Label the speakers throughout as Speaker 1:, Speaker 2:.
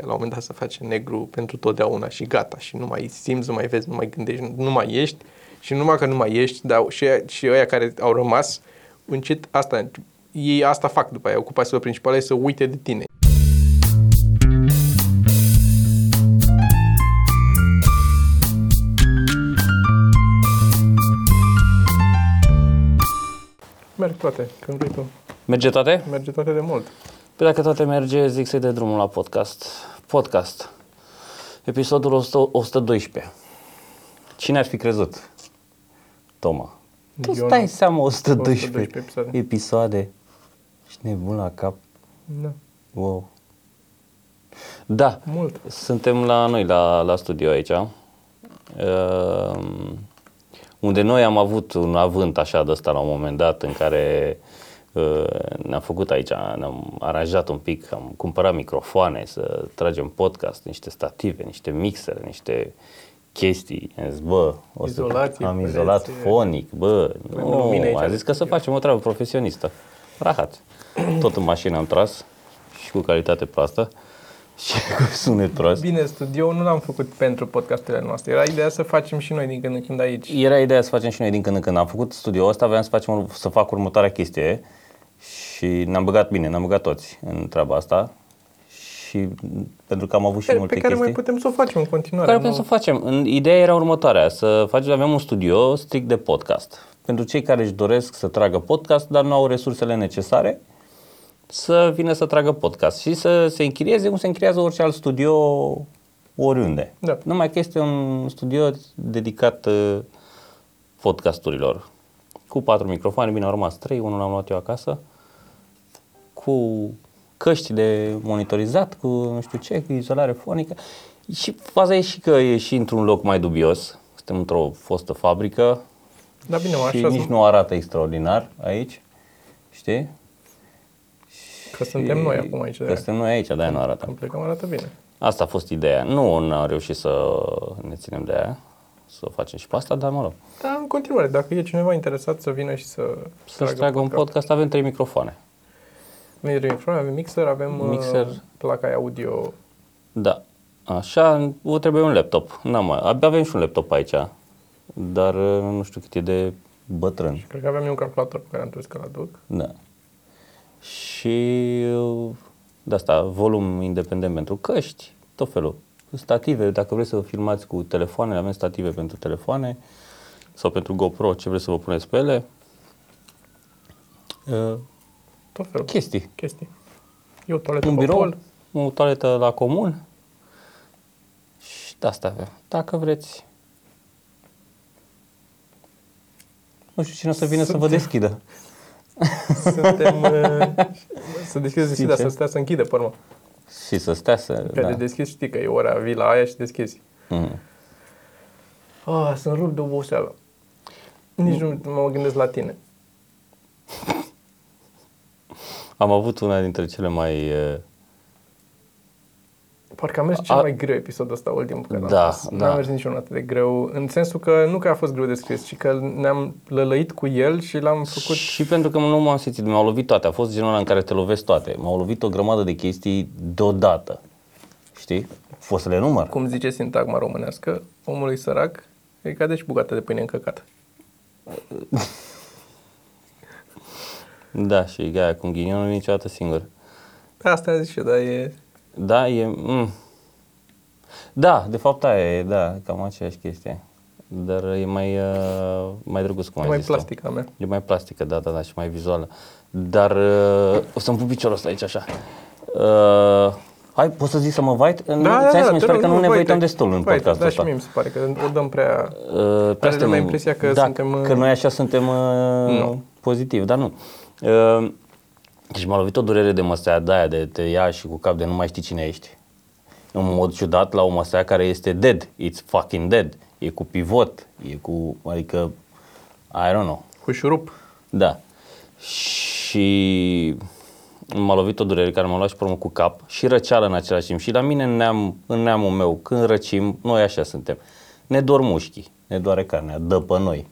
Speaker 1: că la un moment dat se face negru pentru totdeauna și gata și nu mai simți, nu mai vezi, nu mai gândești, nu mai ești și numai că nu mai ești, dar și, și ăia care au rămas, încet asta, ei asta fac după aia, ocupațiile principale e să uite de tine. Merg toate, când vrei tu.
Speaker 2: Merge toate?
Speaker 1: Merge toate de mult.
Speaker 2: Păi dacă toate merge, zic să-i de drumul la podcast. Podcast. Episodul 100, 112. Cine ar fi crezut? Toma. Tu
Speaker 1: Eu
Speaker 2: stai
Speaker 1: nu.
Speaker 2: seama 112,
Speaker 1: 112 episoade.
Speaker 2: episoade. Ești nebun la cap.
Speaker 1: Da,
Speaker 2: Wow. Da,
Speaker 1: mult.
Speaker 2: suntem la noi, la, la studio aici, uh, unde noi am avut un avânt așa de ăsta la un moment dat în care uh, ne-am făcut aici, ne-am aranjat un pic, am cumpărat microfoane să tragem podcast, niște stative, niște mixere, niște chestii. Am zis, bă, o să
Speaker 1: Izolație,
Speaker 2: am
Speaker 1: pereți,
Speaker 2: izolat fonic, bă,
Speaker 1: Avem
Speaker 2: nu,
Speaker 1: lumini aici.
Speaker 2: am zis că să facem o treabă profesionistă. Rahat. Tot în mașină am tras și cu calitate proastă și cu sunet prost.
Speaker 1: Bine, studio nu l-am făcut pentru podcasturile noastre. Era ideea să facem și noi din când în când aici.
Speaker 2: Era ideea să facem și noi din când în când. Am făcut studio ăsta, aveam să, facem, să fac următoarea chestie și ne-am băgat bine, ne-am băgat toți în treaba asta și pentru că am avut și
Speaker 1: Pe,
Speaker 2: multe
Speaker 1: pe care
Speaker 2: chestii.
Speaker 1: mai putem să o facem în continuare.
Speaker 2: care
Speaker 1: nu?
Speaker 2: putem să facem. În- Ideea era următoarea, să facem, aveam un studio strict de podcast. Pentru cei care își doresc să tragă podcast, dar nu au resursele necesare, să vină să tragă podcast și să se închirieze cum se închiriază orice alt studio oriunde.
Speaker 1: Da.
Speaker 2: Numai că este un studio dedicat uh, podcasturilor. Cu patru microfoane, bine au rămas trei, unul l-am luat eu acasă, cu căști de monitorizat, cu nu știu ce, cu izolare fonică. Și faza e și că e și într-un loc mai dubios. Suntem într-o fostă fabrică
Speaker 1: Da, bine, mă,
Speaker 2: și
Speaker 1: așa
Speaker 2: nici nu arată extraordinar aici, știi?
Speaker 1: că suntem noi acum aici.
Speaker 2: Că
Speaker 1: de
Speaker 2: suntem noi aici, de-aia nu arată.
Speaker 1: Când plecăm arată bine.
Speaker 2: Asta a fost ideea. Nu am reușit să ne ținem de aia, să o facem și pe asta, dar mă rog.
Speaker 1: Dar în continuare, dacă e cineva interesat să vină și să
Speaker 2: Să-ți tragă un podcast, avem trei microfoane.
Speaker 1: Avem microfon, avem mixer, avem
Speaker 2: Mixer.
Speaker 1: mixer. placa audio.
Speaker 2: Da. Așa, o trebuie un laptop. N-am mai. Abia avem și un laptop aici, dar uh, nu știu cât e de bătrân.
Speaker 1: Cred că aveam eu un calculator pe care am trebuit că-l aduc.
Speaker 2: Da. Și uh, de asta, volum independent pentru căști, tot felul. Stative, dacă vreți să vă filmați cu telefoane, avem stative pentru telefoane sau pentru GoPro, ce vreți să vă puneți pe ele. Uh,
Speaker 1: Tot felul.
Speaker 2: chestii.
Speaker 1: chestii. Eu toaletă
Speaker 2: Un
Speaker 1: pe
Speaker 2: birou,
Speaker 1: pol.
Speaker 2: o toaletă la comun și de asta avem. Dacă vreți. Nu știu cine o să vină să vă deschidă.
Speaker 1: Suntem... uh, să deschizi, deschide,
Speaker 2: Sincer?
Speaker 1: să stea să închide pe urmă.
Speaker 2: Și să stea să...
Speaker 1: Că
Speaker 2: Da.
Speaker 1: de deschis știi că e ora, vii la aia și deschizi.
Speaker 2: Mm.
Speaker 1: Ah, sunt rupt de oboseală. Nici nu mă gândesc la tine.
Speaker 2: Am avut una dintre cele mai... uh,
Speaker 1: Parcă a mers cel
Speaker 2: A-
Speaker 1: mai greu episodul ăsta ultimul pe care
Speaker 2: Da,
Speaker 1: l-am spus.
Speaker 2: da.
Speaker 1: N-a mers niciunul atât de greu, în sensul că nu că a fost greu de scris, ci că ne-am lălăit cu el și l-am făcut...
Speaker 2: Și pentru că nu m-am simțit, m-au lovit toate. A fost genul ăla în care te lovesc toate. M-au lovit o grămadă de chestii deodată. Știi? Fost să le număr.
Speaker 1: Cum zice sintagma românească, omului sărac e ca deci bucată de pâine încăcată.
Speaker 2: Da, și aia cu ghinionul niciodată singur.
Speaker 1: Asta zic și eu, dar e...
Speaker 2: Da, e... Mm. Da, de fapt aia e, da, cam aceeași chestie. Dar e mai, uh, mai drăguț, cum
Speaker 1: E
Speaker 2: ai
Speaker 1: mai
Speaker 2: zis tu.
Speaker 1: plastică a mea.
Speaker 2: E mai plastică, da, da, da, și mai vizuală. Dar uh, o să-mi pun piciorul ăsta aici, așa. Uh, hai, poți să zici să mă vait? Da, da, da, mi se pare că nu ne uităm destul în podcastul
Speaker 1: Da, și
Speaker 2: ăsta.
Speaker 1: mie mi se pare că o dăm prea...
Speaker 2: Uh, prea
Speaker 1: lumea
Speaker 2: suntem-
Speaker 1: impresia că
Speaker 2: da,
Speaker 1: suntem, uh,
Speaker 2: Că noi așa suntem uh,
Speaker 1: Nu.
Speaker 2: pozitiv, dar nu. Uh, deci m-a lovit o durere de măsea de aia, de te ia și cu cap de nu mai știi cine ești. În mod ciudat la o măsea care este dead. It's fucking dead. E cu pivot, e cu, adică, I don't know.
Speaker 1: Cu șurup.
Speaker 2: Da. Și m-a lovit o durere care m-a luat și pe urmă cu cap și răceală în același timp. Și la mine în, neam, în neamul meu, când răcim, noi așa suntem. Ne dor mușchii, ne doare carnea, dă pe noi.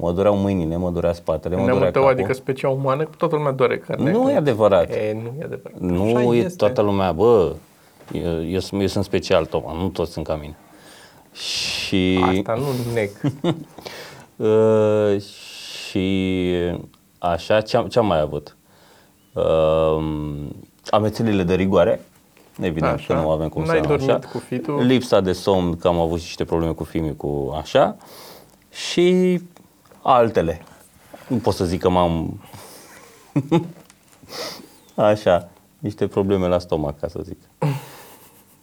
Speaker 2: Mă dureau mâinile, mă durea spatele, mă
Speaker 1: Neamul
Speaker 2: durea
Speaker 1: tău,
Speaker 2: capul.
Speaker 1: adică specia umană, toată lumea doare carne.
Speaker 2: Nu e adevărat.
Speaker 1: E, nu e adevărat.
Speaker 2: Nu
Speaker 1: Așa
Speaker 2: e
Speaker 1: este.
Speaker 2: toată lumea, bă, Eu, eu, sunt- eu sunt special, Toma, nu toți sunt ca mine. Și...
Speaker 1: Asta nu neg.
Speaker 2: Uh, și așa, ce am, ce am mai avut? Uh, amețelile de rigoare, evident
Speaker 1: Așa.
Speaker 2: că nu avem cum
Speaker 1: N-ai
Speaker 2: să
Speaker 1: dormit
Speaker 2: așa.
Speaker 1: cu fitul?
Speaker 2: Lipsa de somn, că am avut și niște probleme cu fimii, cu așa. Și altele. Nu pot să zic că m-am... așa, niște probleme la stomac, ca să zic.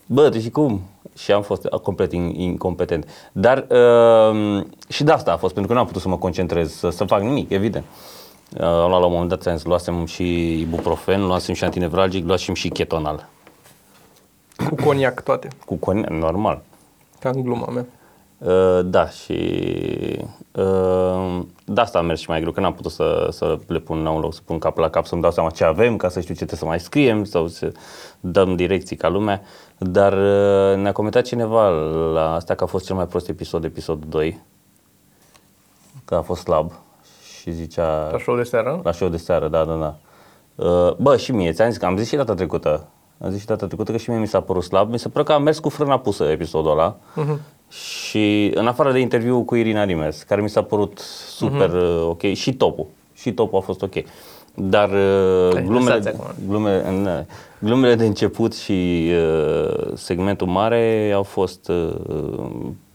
Speaker 2: Bă, deci cum? Și am fost complet in- incompetent. Dar uh, și de asta a fost, pentru că nu am putut să mă concentrez, să, să fac nimic, evident. Uh, am luat la un moment dat, ți-am zis, luasem și ibuprofen, luasem și antinevralgic, luasem și ketonal.
Speaker 1: Cu coniac toate.
Speaker 2: Cu con- normal.
Speaker 1: Ca în gluma mea.
Speaker 2: Uh, da, și uh, de asta a mers și mai greu, că n-am putut să, să le pun la un loc, să pun cap la cap, să-mi dau seama ce avem, ca să știu ce trebuie să mai scriem sau să dăm direcții ca lumea. Dar uh, ne-a comentat cineva la asta că a fost cel mai prost episod, episodul 2, că a fost slab și zicea...
Speaker 1: La show de seară.
Speaker 2: La show de seară, da, da, da. Uh, Bă, și mie, ți-am zis că am zis și data trecută. Am zis și data trecută că și mie mi s-a părut slab. Mi se pare că am mers cu frâna pusă episodul ăla. Și în afară de interviul cu Irina Rimes, care mi s-a părut super uh, ok, și topul. Și topul a fost ok. Dar uh,
Speaker 1: Ai
Speaker 2: glumele,
Speaker 1: lăsați acum.
Speaker 2: glumele, na, glumele de început și uh, segmentul mare au fost uh,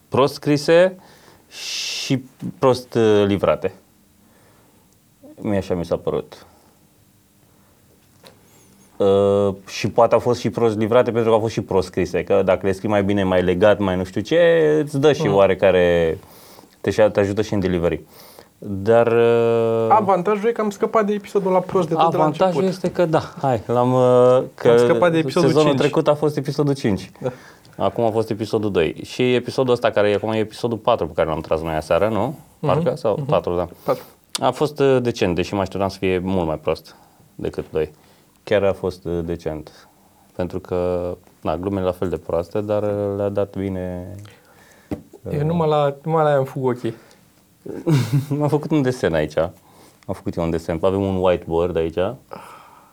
Speaker 2: prost scrise și prost uh, livrate. Mie așa mi s-a părut. Uh, și poate au fost și prost livrate pentru că au fost și prost scrise. Că dacă le scrii mai bine, mai legat, mai nu știu ce, îți dă și oarecare, te, te ajută și în delivery. Dar uh,
Speaker 1: Avantajul e că am scăpat de episodul la prost de tot de la
Speaker 2: avantajul
Speaker 1: început.
Speaker 2: este că da, hai, l-am... uh, Că
Speaker 1: Am scăpat de episodul
Speaker 2: sezonul
Speaker 1: 5.
Speaker 2: trecut a fost episodul 5.
Speaker 1: Da.
Speaker 2: Acum a fost episodul 2. Și episodul ăsta, care e acum e episodul 4 pe care l-am tras noi aseară, nu? Parcă? Sau 4, da.
Speaker 1: Patru.
Speaker 2: A fost uh, decent, deși mă așteptam să fie mult mai prost decât 2. Chiar a fost uh, decent. Pentru că, na, glumele la fel de proaste, dar uh, le-a dat bine.
Speaker 1: Eu numai la, numai la aia îmi fug ochii.
Speaker 2: am făcut un desen aici. Am făcut eu un desen. Avem un whiteboard aici.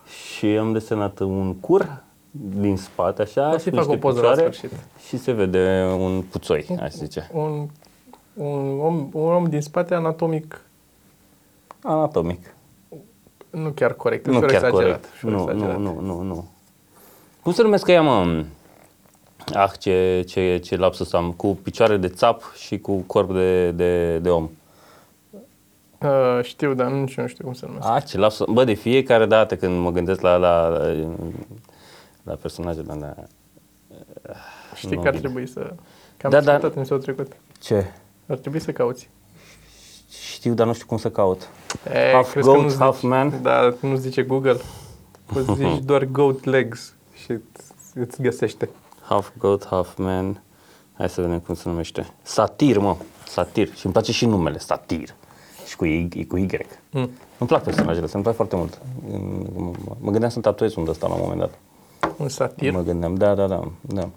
Speaker 2: Și am desenat un cur din spate, așa,
Speaker 1: O
Speaker 2: și
Speaker 1: să-i
Speaker 2: cu
Speaker 1: fac o
Speaker 2: niște
Speaker 1: poză la
Speaker 2: picioare
Speaker 1: sfârșit.
Speaker 2: și se vede un puțoi, aș zice.
Speaker 1: Un, un, om, un om din spate anatomic
Speaker 2: Anatomic.
Speaker 1: Nu chiar corect,
Speaker 2: Nu
Speaker 1: ușor
Speaker 2: chiar
Speaker 1: exagerat.
Speaker 2: corect.
Speaker 1: ușor
Speaker 2: Nu,
Speaker 1: exagerat.
Speaker 2: nu, nu, nu, nu. Cum se numesc ea, mă? Ah, ce, ce, ce lapsus am. Cu picioare de țap și cu corp de, de, de om.
Speaker 1: Uh, știu, dar nici nu știu cum se numește.
Speaker 2: Ah, ce lapsus. Bă, de fiecare dată când mă gândesc la, la, la, la personajele alea.
Speaker 1: Știi
Speaker 2: nu
Speaker 1: că ar
Speaker 2: bine.
Speaker 1: trebui să... Că am
Speaker 2: Da,
Speaker 1: da,
Speaker 2: dar-
Speaker 1: discutat în episodul trecut.
Speaker 2: Ce?
Speaker 1: Ar trebui să cauți.
Speaker 2: Știu, dar nu știu cum să caut.
Speaker 1: E,
Speaker 2: Half
Speaker 1: crezi că
Speaker 2: goat,
Speaker 1: nu
Speaker 2: half
Speaker 1: zici,
Speaker 2: man?
Speaker 1: Da, nu zice Google. Poți zici doar goat legs și îți- îți găsește.
Speaker 2: Half goat, half man. Hai să vedem cum se numește. Satir, mă. Satir. Și îmi place și numele, Satir. Și cu Y. Cu y.
Speaker 1: Mm.
Speaker 2: Îmi plac personajele, astea, îmi plac foarte mult. Mă- Mă gândeam să tatuez unde ăsta la un moment dat.
Speaker 1: Un satir.
Speaker 2: Mă gândeam, da, da, da. da.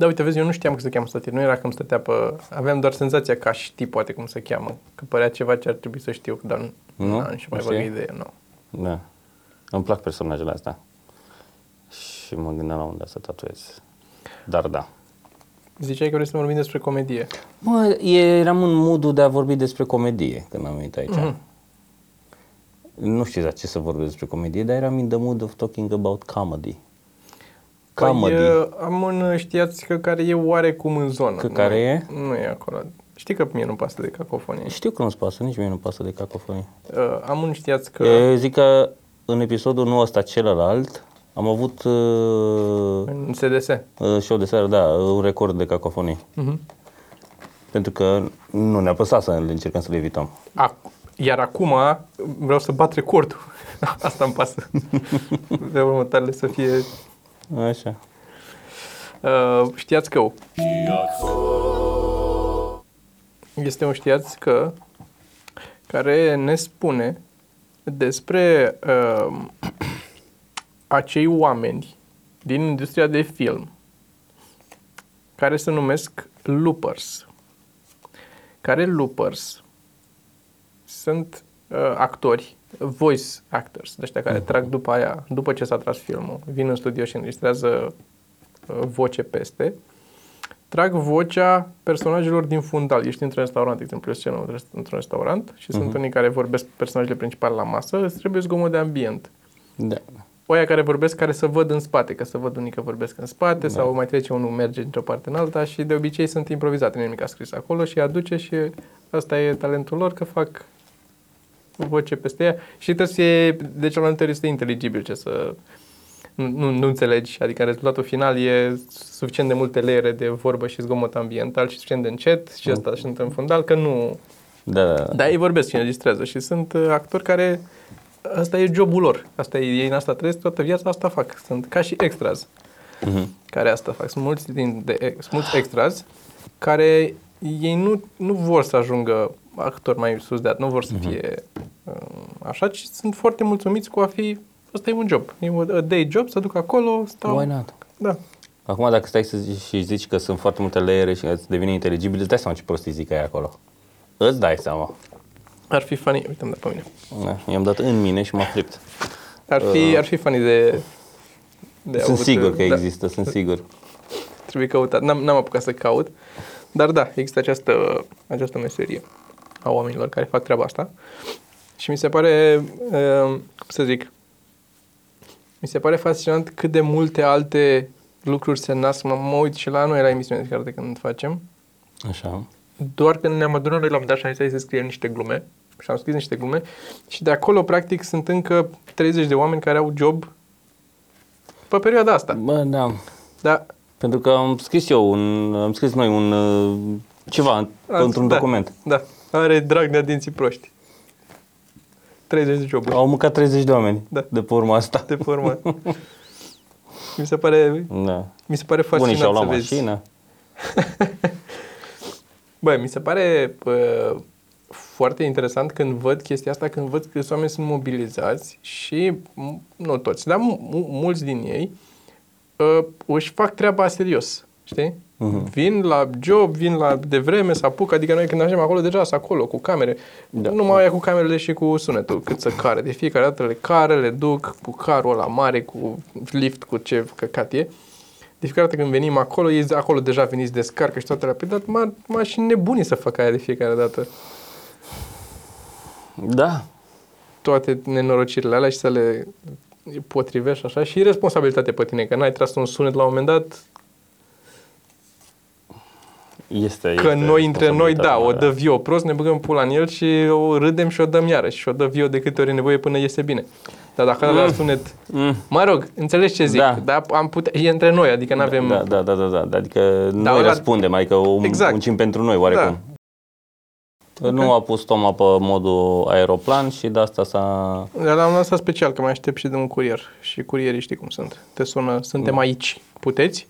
Speaker 1: Da, uite, vezi, eu nu știam că se cheamă satir. Nu era că îmi stătea pe... Aveam doar senzația că aș ști poate cum se cheamă. Că părea ceva ce ar trebui să știu, dar nu,
Speaker 2: Nu?
Speaker 1: nu am nici mai
Speaker 2: Nu
Speaker 1: vagă
Speaker 2: știi?
Speaker 1: idee, nu.
Speaker 2: Da. Îmi plac personajele astea. Și mă gândeam la unde să tatuez. Dar da.
Speaker 1: Ziceai că vrei să vorbim despre comedie.
Speaker 2: Mă, eram în modul de a vorbi despre comedie când am venit aici.
Speaker 1: Mhm.
Speaker 2: Nu știu exact ce să vorbesc despre comedie, dar eram in the mood of talking about comedy.
Speaker 1: Păi,
Speaker 2: Comedy.
Speaker 1: uh, am un știați că care e oarecum în zonă.
Speaker 2: Că
Speaker 1: Nu
Speaker 2: care e?
Speaker 1: Nu e acolo. Știi că mie nu pasă de cacofonie.
Speaker 2: Știu că nu-ți pasă, nici mie nu pasă de cacofonie.
Speaker 1: Uh, am un știați că...
Speaker 2: E, zic că în episodul nu ăsta celălalt am avut uh,
Speaker 1: În SDS.
Speaker 2: uh, show de seară, da, un record de cacofonie.
Speaker 1: Mhm.
Speaker 2: Pentru că nu ne-a păsat să le încercăm să le evităm.
Speaker 1: Ac- Iar acum vreau să bat recordul. Asta îmi pasă. Vreau următoarele să fie...
Speaker 2: Așa.
Speaker 1: Uh, știați că este un știați că care ne spune despre uh, acei oameni din industria de film care se numesc loopers. Care loopers sunt uh, actori, voice actors, de ăștia care trag după aia, după ce s-a tras filmul, vin în studio și înregistrează uh, voce peste, trag vocea personajelor din fundal. Ești într-un restaurant, de exemplu, o scenă într-un restaurant și sunt unii care vorbesc personajele principale la masă, îți trebuie zgomot de ambient.
Speaker 2: Da.
Speaker 1: Oia care vorbesc, care să văd în spate, că să văd unii că vorbesc în spate da. sau mai trece unul, merge într-o parte în alta și de obicei sunt improvizate, nu e nimic a scris acolo și aduce și asta e talentul lor că fac voce peste ea și trebuie să fie, de cel mai multe ori este inteligibil ce să nu, nu, nu înțelegi, adică rezultatul final e suficient de multe leere de vorbă și zgomot ambiental și suficient de încet și asta și în fundal că nu...
Speaker 2: Da, da, da.
Speaker 1: Dar ei vorbesc și înregistrează și sunt uh, actori care asta e jobul lor. Asta e, ei în asta trăiesc toată viața, asta fac. Sunt ca și extras
Speaker 2: Mhm.
Speaker 1: care asta fac. Sunt mulți, din, de, sunt mulți extras care ei nu, nu vor să ajungă actori mai sus de atât, nu vor să fie uh, așa, ci sunt foarte mulțumiți cu a fi, ăsta e un job, e un a day job, să duc acolo, stau.
Speaker 2: Why not?
Speaker 1: Da.
Speaker 2: Acum dacă stai să zici, și zici că sunt foarte multe layere și îți devine inteligibil, îți dai seama ce prostii zic ai acolo. Îți dai seama.
Speaker 1: Ar fi funny, uite, am dat pe mine.
Speaker 2: Da, i-am dat în mine și m-a fript.
Speaker 1: Ar fi, ar fi funny de, de
Speaker 2: Uh. Sunt
Speaker 1: avut,
Speaker 2: sigur că
Speaker 1: da.
Speaker 2: există, sunt sigur.
Speaker 1: Trebuie căutat. N-am, n-am apucat să caut, dar da, există această, această meserie a oamenilor care fac treaba asta. Și mi se pare, uh, cum să zic, mi se pare fascinant cât de multe alte lucruri se nasc. Mă, mă uit și la noi la emisiune chiar de când facem.
Speaker 2: Așa.
Speaker 1: Doar când ne-am adunat noi la un dat și am zis hai să scriem niște glume și am scris niște glume și de acolo practic sunt încă 30 de oameni care au job pe perioada asta.
Speaker 2: Bă, da.
Speaker 1: Da,
Speaker 2: Pentru că am scris eu un, am scris noi un, uh, ceva
Speaker 1: Ați-
Speaker 2: într-un
Speaker 1: da,
Speaker 2: document.
Speaker 1: Da, are drag de dinții proști. 30 de joburi
Speaker 2: Au mâncat 30 de oameni
Speaker 1: Da.
Speaker 2: de pe urma asta.
Speaker 1: de pe urmă. mi se pare,
Speaker 2: Da.
Speaker 1: mi se pare
Speaker 2: Unii și-au
Speaker 1: fascinant
Speaker 2: luat
Speaker 1: să vezi.
Speaker 2: mașină.
Speaker 1: Băi, mi se pare uh, foarte interesant când văd chestia asta, când văd că oameni sunt mobilizați și, m- nu toți, dar mu- mu- mulți din ei uh, își fac treaba serios, știi?
Speaker 2: Mhm.
Speaker 1: Vin la job, vin la de vreme, să apucă, adică noi când ajungem acolo, deja sunt acolo, cu camere.
Speaker 2: Da.
Speaker 1: Nu mai e cu camerele și cu sunetul, cât să care. De fiecare dată le care, le duc cu carul ăla mare, cu lift, cu ce căcat e. De fiecare dată când venim acolo, ei acolo deja veniți descarcă și toate la pe dat, m-a, m-a și nebunii să fac aia de fiecare dată.
Speaker 2: Da.
Speaker 1: Toate nenorocirile alea și să le potrivești așa și responsabilitate pe tine, că n-ai tras un sunet la un moment dat,
Speaker 2: Este,
Speaker 1: că
Speaker 2: este
Speaker 1: noi între noi, da, o
Speaker 2: responsabilitatea
Speaker 1: dă vio prost, ne băgăm pula în el și o râdem și o dăm iarăși și o dă vio de câte ori e nevoie până iese bine. Dar dacă mm. la sunet,
Speaker 2: Mm.
Speaker 1: mă rog, înțelegi ce zic,
Speaker 2: Da.
Speaker 1: dar am putea, e între noi, adică nu avem...
Speaker 2: Da, da, da, da, da, da. Adică noi
Speaker 1: ăla-
Speaker 2: răspundem, adică o
Speaker 1: Exact.
Speaker 2: exact. muncim pentru noi, oarecum.
Speaker 1: Da.
Speaker 2: Nu a pus Toma pe modul aeroplan și de asta s-a...
Speaker 1: Dar l-am lăsat special, că mai aștept și de un curier. Și curierii știi cum sunt. Te sună, suntem
Speaker 2: Da.
Speaker 1: aici. Puteți?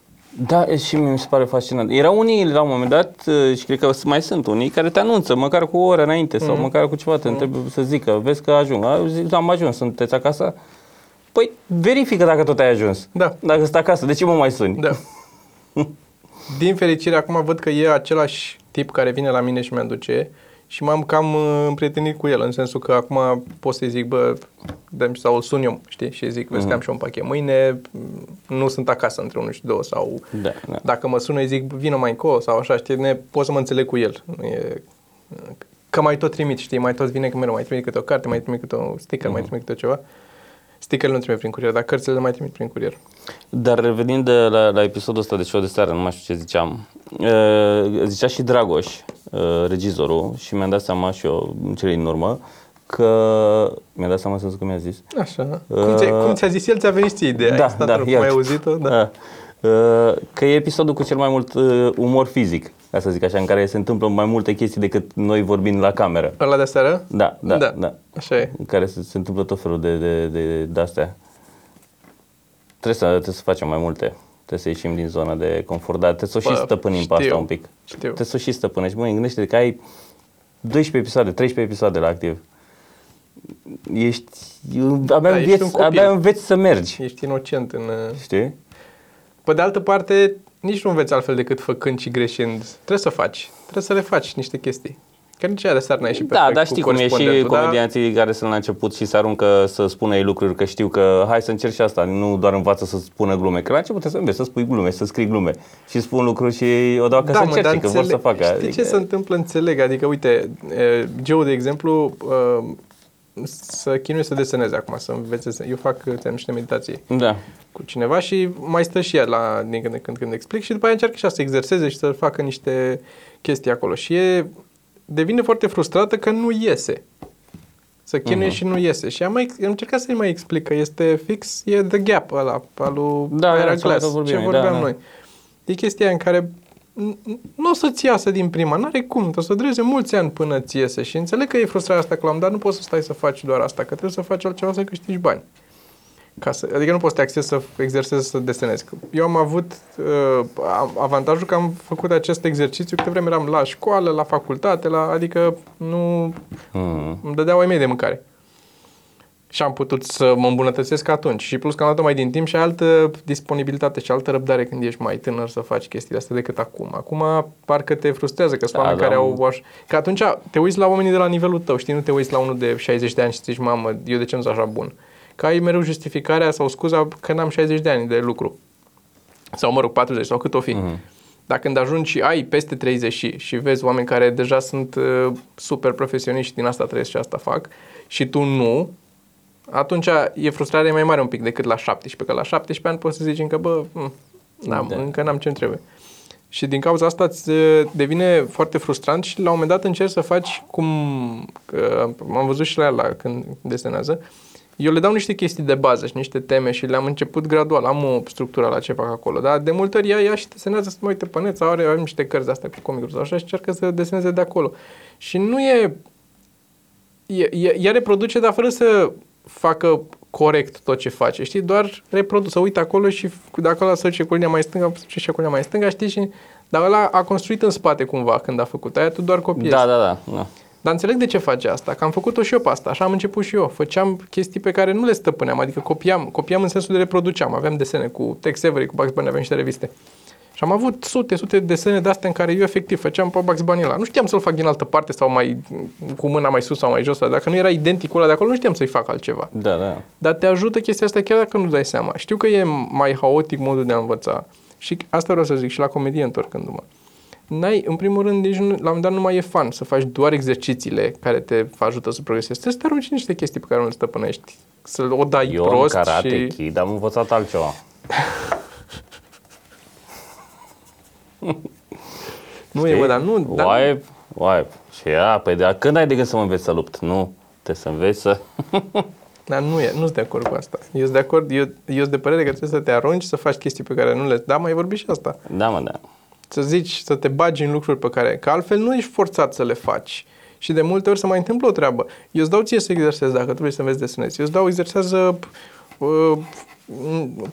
Speaker 2: Da, e și mie mi se pare fascinant. Erau unii la un moment dat, uh, și cred că mai sunt unii, care te anunță, măcar cu o oră înainte sau
Speaker 1: Mhm.
Speaker 2: măcar cu ceva, te întreb să zică, vezi că ajung. A, zic, am ajuns, sunteți acasă? Păi verifică dacă tot ai ajuns.
Speaker 1: Da.
Speaker 2: Dacă stai acasă, de ce mă mai suni?
Speaker 1: Da. Din fericire, acum văd că e același tip care vine la mine și mi-aduce și m-am cam uh, împrietenit cu el, în sensul că acum pot să-i zic, bă, dăm sau îl sun eu, știi? Și zic, vezi că am și eu un pachet mâine, m, nu sunt acasă între unul și două sau
Speaker 2: Da, da.
Speaker 1: dacă mă sună, îi zic, vină mai încolo sau așa, știi, ne, pot să mă înțeleg cu el. Nu e, că mai tot trimit, știi, mai tot vine că mereu mai trimit câte o carte, mai trimit câte un sticker, mai trimit câte ceva. Stickerele nu trimit prin curier, dar cărțile le mai trimit prin curier.
Speaker 2: Dar revenind de la, la episodul ăsta de show de seară, nu mai știu ce ziceam, uh, zicea și Dragoș, uh, regizorul, și mi-am dat seama și eu, în cele din urmă, că mi-am dat seama să zic că mi-a zis.
Speaker 1: Așa. Cum, ți cum ți-a zis el, ți-a venit ție ideea.
Speaker 2: da,
Speaker 1: Ai stat
Speaker 2: da,
Speaker 1: acolo,
Speaker 2: iată.
Speaker 1: Mai auzit-o? Da.
Speaker 2: Da. Uh, că e episodul cu cel mai mult uh, umor fizic, ca să zic așa, în care se întâmplă mai multe chestii decât noi vorbind la cameră.
Speaker 1: Ăla de seară?
Speaker 2: Da, da,
Speaker 1: Da.
Speaker 2: da. da.
Speaker 1: Așa e.
Speaker 2: În care se, se întâmplă tot felul de, de, de, de astea. Trebuie să, trebuie să facem mai multe. Trebuie să ieșim din zona de confort, dar trebuie să o și
Speaker 1: Bă,
Speaker 2: stăpânim pe
Speaker 1: știu,
Speaker 2: asta un pic.
Speaker 1: știu.
Speaker 2: Trebuie să o și stăpânești. Măi, gândește că ai 12 episoade, 13 episoade la activ. Ești, abia,
Speaker 1: Da, ești
Speaker 2: înveți,
Speaker 1: un copil.
Speaker 2: abia înveți să mergi.
Speaker 1: Ești inocent în... uh,
Speaker 2: Știi?
Speaker 1: Pe de altă parte, nici nu înveți altfel decât făcând și greșind. Trebuie să faci. Trebuie să le faci niște chestii. Că nici aia de seară n-ai și
Speaker 2: Da,
Speaker 1: perfect
Speaker 2: dar
Speaker 1: cu
Speaker 2: știi cum e și
Speaker 1: corespondentul, da?
Speaker 2: comedianții care sunt la început și se aruncă să spună ei lucruri, că știu că hai să încerci și asta, nu doar învață să spună glume, că la început trebuie să înveți să spui glume, să scrii glume și spun lucruri și odată că
Speaker 1: Da,
Speaker 2: să
Speaker 1: mă,
Speaker 2: încerci,
Speaker 1: dar
Speaker 2: că vor să
Speaker 1: înțeleg-
Speaker 2: facă.
Speaker 1: Știi
Speaker 2: adică-
Speaker 1: ce se întâmplă? Înțeleg. Adică, uite, e, Joe, de exemplu, uh, să chinuie să deseneze acum, să învețe. să- Eu fac uh, niște meditații
Speaker 2: Da.
Speaker 1: cu cineva și mai stă și ea la, din când în când, când explic și după aia încearcă și ea să exerseze și să facă niște chestii acolo. Și e, devine foarte frustrată că nu iese. Să chinuie
Speaker 2: Mhm.
Speaker 1: și nu iese. Și am, mai, am încercat să-i mai explic că este fix, e the gap ăla, al lui
Speaker 2: Da,
Speaker 1: Ira
Speaker 2: da,
Speaker 1: Glass,
Speaker 2: ce vorbim
Speaker 1: ce
Speaker 2: noi,
Speaker 1: vorbeam
Speaker 2: da, da.
Speaker 1: noi. E chestia aia în care n- nu o să-ți iasă din prima, n-are cum, o să dureze mulți ani până ți iese și înțeleg că e frustrarea asta că l-am dat, nu poți să stai să faci doar asta, că trebuie să faci altceva să câștigi bani. Ca să, adică nu poți să te axezi să exersezi să desenezi. Eu am avut uh, am- avantajul că am făcut acest exercițiu câte vreme eram la școală, la facultate, la, adică nu
Speaker 2: Mm.
Speaker 1: îmi dădeau ai mei de mâncare. Și am putut să mă îmbunătățesc atunci. Și plus că am luat mai din timp și altă disponibilitate și altă răbdare când ești mai tânăr să faci chestiile astea decât acum. Acum parcă te frustrează că sunt
Speaker 2: Da,
Speaker 1: oameni
Speaker 2: da.
Speaker 1: care au... Aș... Că atunci te uiți la oamenii de la nivelul tău, știi? Nu te uiți la unul de 60 de ani și zici, mamă, eu de ce nu sunt așa bun? Că ai mereu justificarea sau scuza că n-am 60 de ani de lucru. Sau, mă rog, 40 sau cât o fi.
Speaker 2: Mhm.
Speaker 1: Dar când ajungi și ai peste 30 și, și vezi oameni care deja sunt uh, super profesioniști din asta trăiesc și asta fac și tu nu, atunci e frustrarea mai mare un pic decât la 17, că la 17 ani poți să zici încă, bă, m, n-am,
Speaker 2: Da.
Speaker 1: încă n-am ce trebuie. Și din cauza asta îți uh, devine foarte frustrant și la un moment dat încerci să faci cum, că am văzut și la ea la, când desenează, eu le dau niște chestii de bază și niște teme și le-am început gradual, am o structură la ce fac acolo, dar de multe ori ea ia și desenează să mă uite pe net sau are, are niște cărți de astea cu comicuri sau așa și încearcă să deseneze de acolo. Și nu e, e, e ea reproduce, dar fără să facă corect tot ce face, știi? Doar reproduce, să uită acolo și de acolo să duce cu linia mai stângă, să duce și cu linia mai stângă, știi? Și, dar ăla a construit în spate cumva când a făcut aia, tu doar copiezi.
Speaker 2: Da, da, da. da.
Speaker 1: Dar înțeleg de ce face asta, că am făcut-o și eu pe asta, așa am început și eu. Făceam chestii pe care nu le stăpâneam, adică copiam, copiam în sensul de reproduceam. Aveam desene cu Tex Avery, cu Bugs Bunny, aveam niște reviste. Și am avut sute, sute de desene de astea în care eu efectiv făceam pe Bugs Bunny ăla. Nu știam să-l fac din altă parte sau mai cu mâna mai sus sau mai jos. Dacă nu era identicul ăla de acolo, nu știam să-i fac altceva.
Speaker 2: Da, da.
Speaker 1: Dar te ajută chestia asta chiar dacă nu dai seama. Știu că e mai haotic modul de a învăța. Și asta vreau să zic și la comedie întorcându-mă. N-ai, în primul rând, nici nu, la un moment dat nu mai e fan să faci doar exercițiile care te ajută să progresezi. Trebuie să te arunci în niște chestii pe care nu le stăpânești. Să o dai
Speaker 2: Eu în
Speaker 1: prost
Speaker 2: karate
Speaker 1: și...
Speaker 2: kid am învățat altceva.
Speaker 1: Nu e, bă, dar nu... Dar,
Speaker 2: Wipe, wipe. Și ea, păi de când ai de gând să mă înveți să lupt? Nu. Trebuie să înveți să...
Speaker 1: dar nu e, nu sunt de acord cu asta. Eu sunt de acord, eu, eu sunt de părere că trebuie să te arunci să faci chestii pe care nu le... Da, mai vorbi și asta.
Speaker 2: Da, mă, da.
Speaker 1: să zici, să te bagi în lucruri pe care, că altfel nu ești forțat să le faci. Și de multe ori se mai întâmplă o treabă. Eu îți dau ție să exersezi dacă trebuie să înveți desenezi. Eu îți dau exersează uh,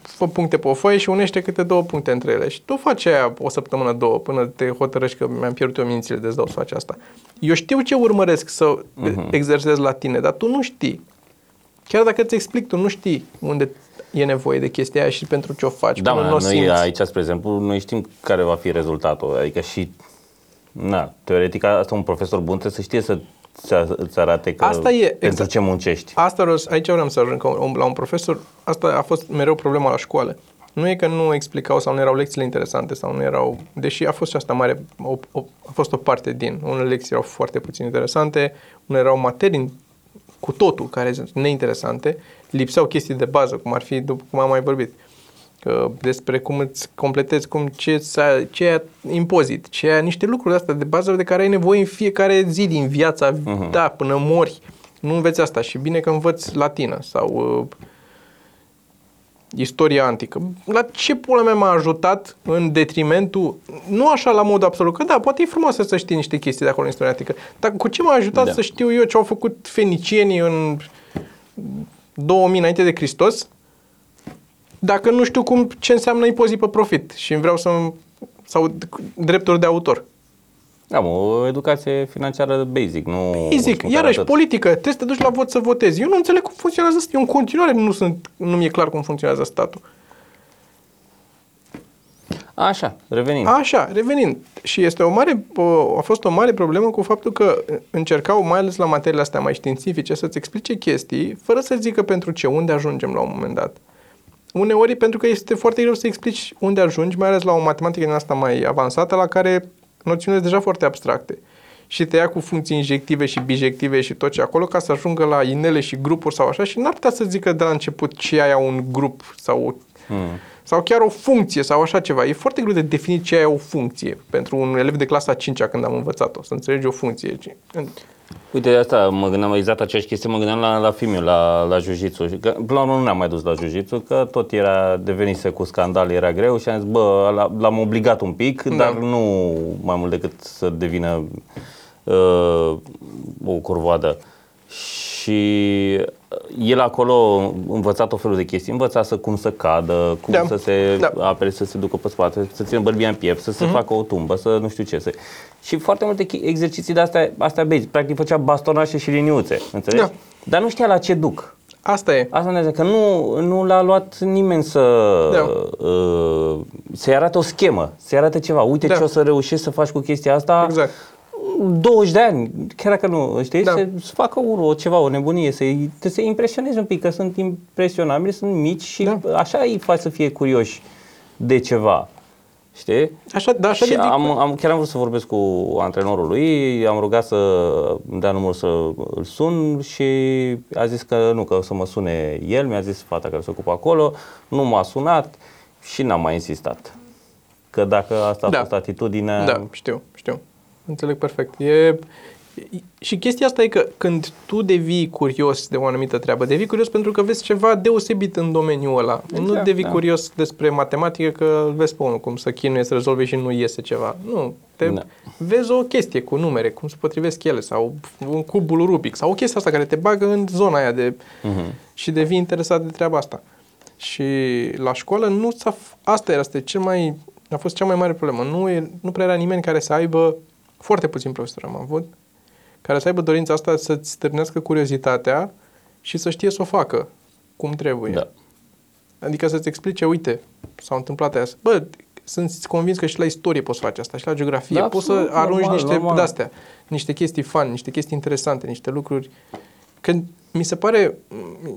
Speaker 1: fă puncte pe o foaie și unește câte două puncte între ele. Și tu faci aia o săptămână, două, până te hotărăști că mi-am pierdut eu mințile de îți dau să faci asta. Eu știu ce urmăresc să uh-huh. exersez la tine, dar tu nu știi. Chiar dacă îți explic, tu nu știi unde e nevoie de chestia aia și pentru ce o faci.
Speaker 2: Da,
Speaker 1: până
Speaker 2: mă,
Speaker 1: nu o
Speaker 2: noi
Speaker 1: simți.
Speaker 2: aici, spre exemplu, noi știm care va fi rezultatul. Adică și, na, teoretic, asta un profesor bun trebuie să știe să să îți arate că
Speaker 1: Asta e,
Speaker 2: pentru
Speaker 1: exact.
Speaker 2: ce muncești.
Speaker 1: Asta vreau, să- aici vreau să ajung, că un- la un profesor, asta a fost mereu problema la școală. Nu e că nu explicau sau nu erau lecțiile interesante sau nu erau, deși a fost și asta mare, o, o, a fost o parte din, unele lecții erau foarte puțin interesante, unele erau materii cu totul care sunt neinteresante, lipseau chestii de bază, cum ar fi, după cum am mai vorbit, că despre cum îți completezi, cum ce, ți- ce e impozit, ce e niște lucruri astea de bază de care ai nevoie în fiecare zi din viața, uh-huh. da, până mori. Nu înveți asta și bine că învăț latină sau uh, istoria antică. La ce pula mea m-a ajutat în detrimentul, nu așa la mod absolut, că da, poate e frumos să știi niște chestii de acolo în istoria antică, dar cu ce m-a ajutat
Speaker 2: Da.
Speaker 1: să știu eu ce au făcut fenicienii în 2000 înainte de Hristos, dacă nu știu cum, ce înseamnă impozit pe profit și vreau să sau drepturi de autor.
Speaker 2: Am o educație financiară basic, nu...
Speaker 1: Îi zic,
Speaker 2: măcar
Speaker 1: iarăși,
Speaker 2: atât.
Speaker 1: politică, trebuie să te duci la vot să votezi. Eu nu înțeleg cum funcționează statul. Eu în continuare nu, sunt, nu mi-e clar cum funcționează statul.
Speaker 2: Așa, revenind.
Speaker 1: Așa, revenind. Și este o mare, o, a fost o mare problemă cu faptul că încercau, mai ales la materiile astea mai științifice, să-ți explice chestii, fără să zică pentru ce, unde ajungem la un moment dat. Uneori pentru că este foarte greu să explici unde ajungi, mai ales la o matematică din asta mai avansată, la care noțiunile sunt deja foarte abstracte. Și te ia cu funcții injective și bijective și tot ce acolo ca să ajungă la inele și grupuri sau așa și n-ar putea să zică de la început ce aia un grup sau
Speaker 2: Hmm.
Speaker 1: sau chiar o funcție sau așa ceva. E foarte greu de definit ce e o funcție pentru un elev de clasa 5 când am învățat-o, să înțelegi o funcție.
Speaker 2: Uite, asta mă gândeam exact aceeași chestie, mă gândeam la, la filmul, la, la jiu-jitsu. Că, până la urmă nu ne-am mai dus la jiu că tot era, devenise cu scandal, era greu și am zis, bă, l- l-am obligat un pic,
Speaker 1: Da.
Speaker 2: dar nu mai mult decât să devină uh, o curvoadă. Și el acolo învăța tot felul de chestii, învăța să cum să cadă, cum
Speaker 1: Da.
Speaker 2: să se
Speaker 1: Da.
Speaker 2: apere, să se ducă pe spate, să țină bărbia în piept, să se
Speaker 1: Mhm.
Speaker 2: facă o tumbă, să nu știu ce. Să... Și foarte multe chi- exerciții de astea, astea bezi. Practic făcea bastonașe și liniuțe, înțelegi?
Speaker 1: Da.
Speaker 2: Dar nu știa la ce duc.
Speaker 1: Asta e.
Speaker 2: Asta ne că nu, nu l-a luat nimeni să
Speaker 1: Da.
Speaker 2: uh, să-i arate o schemă, să-i arate ceva. Uite
Speaker 1: Da.
Speaker 2: ce o să reușești să faci cu chestia asta.
Speaker 1: Exact.
Speaker 2: 20 de ani, chiar dacă nu, știi,
Speaker 1: Da.
Speaker 2: da. să, să facă o, o ceva, o nebunie, să-i, să impresionezi un pic, că sunt impresionabili, sunt mici și
Speaker 1: Da.
Speaker 2: așa îi faci să fie curioși de ceva. Știi?
Speaker 1: Așa, da, așa
Speaker 2: și
Speaker 1: de zic.
Speaker 2: am, am, chiar am vrut să vorbesc cu antrenorul lui, am rugat să îmi dea numărul să îl sun și a zis că nu, că o să mă sune el, mi-a zis fata care se ocupă acolo, nu m-a sunat și n-am mai insistat. Că dacă asta a
Speaker 1: Da.
Speaker 2: fost atitudinea...
Speaker 1: Da, știu, știu. Înțeleg perfect. E, e- și chestia asta e că când tu devii curios de o anumită treabă, devii curios pentru că vezi ceva deosebit în domeniul ăla.
Speaker 2: Exact,
Speaker 1: nu devii
Speaker 2: da.
Speaker 1: curios despre matematică că îl vezi pe unul cum să chinuie să rezolve și nu iese ceva. Nu, te
Speaker 2: Da.
Speaker 1: vezi o chestie cu numere, cum se potrivesc ele sau un cubul Rubic sau o chestie asta care te bagă în zona aia de
Speaker 2: Mhm.
Speaker 1: și devii interesat de treaba asta. Și la școală nu s-a, f- asta era, asta e cel mai, a fost cea mai mare problemă. Nu, e, nu prea era nimeni care să aibă, foarte puțin profesori am avut, care să aibă dorința asta să-ți stârnească curiozitatea și să știe să o facă cum trebuie.
Speaker 2: Da.
Speaker 1: Adică să-ți explice, uite, s-au întâmplat aia. Bă, sunt convins că și la istorie poți face asta, și la geografie.
Speaker 2: Da,
Speaker 1: poți să
Speaker 2: absolut,
Speaker 1: arunci
Speaker 2: normal,
Speaker 1: niște
Speaker 2: normal.
Speaker 1: de-astea, niște chestii fun, niște chestii interesante, niște lucruri. Când mi se pare,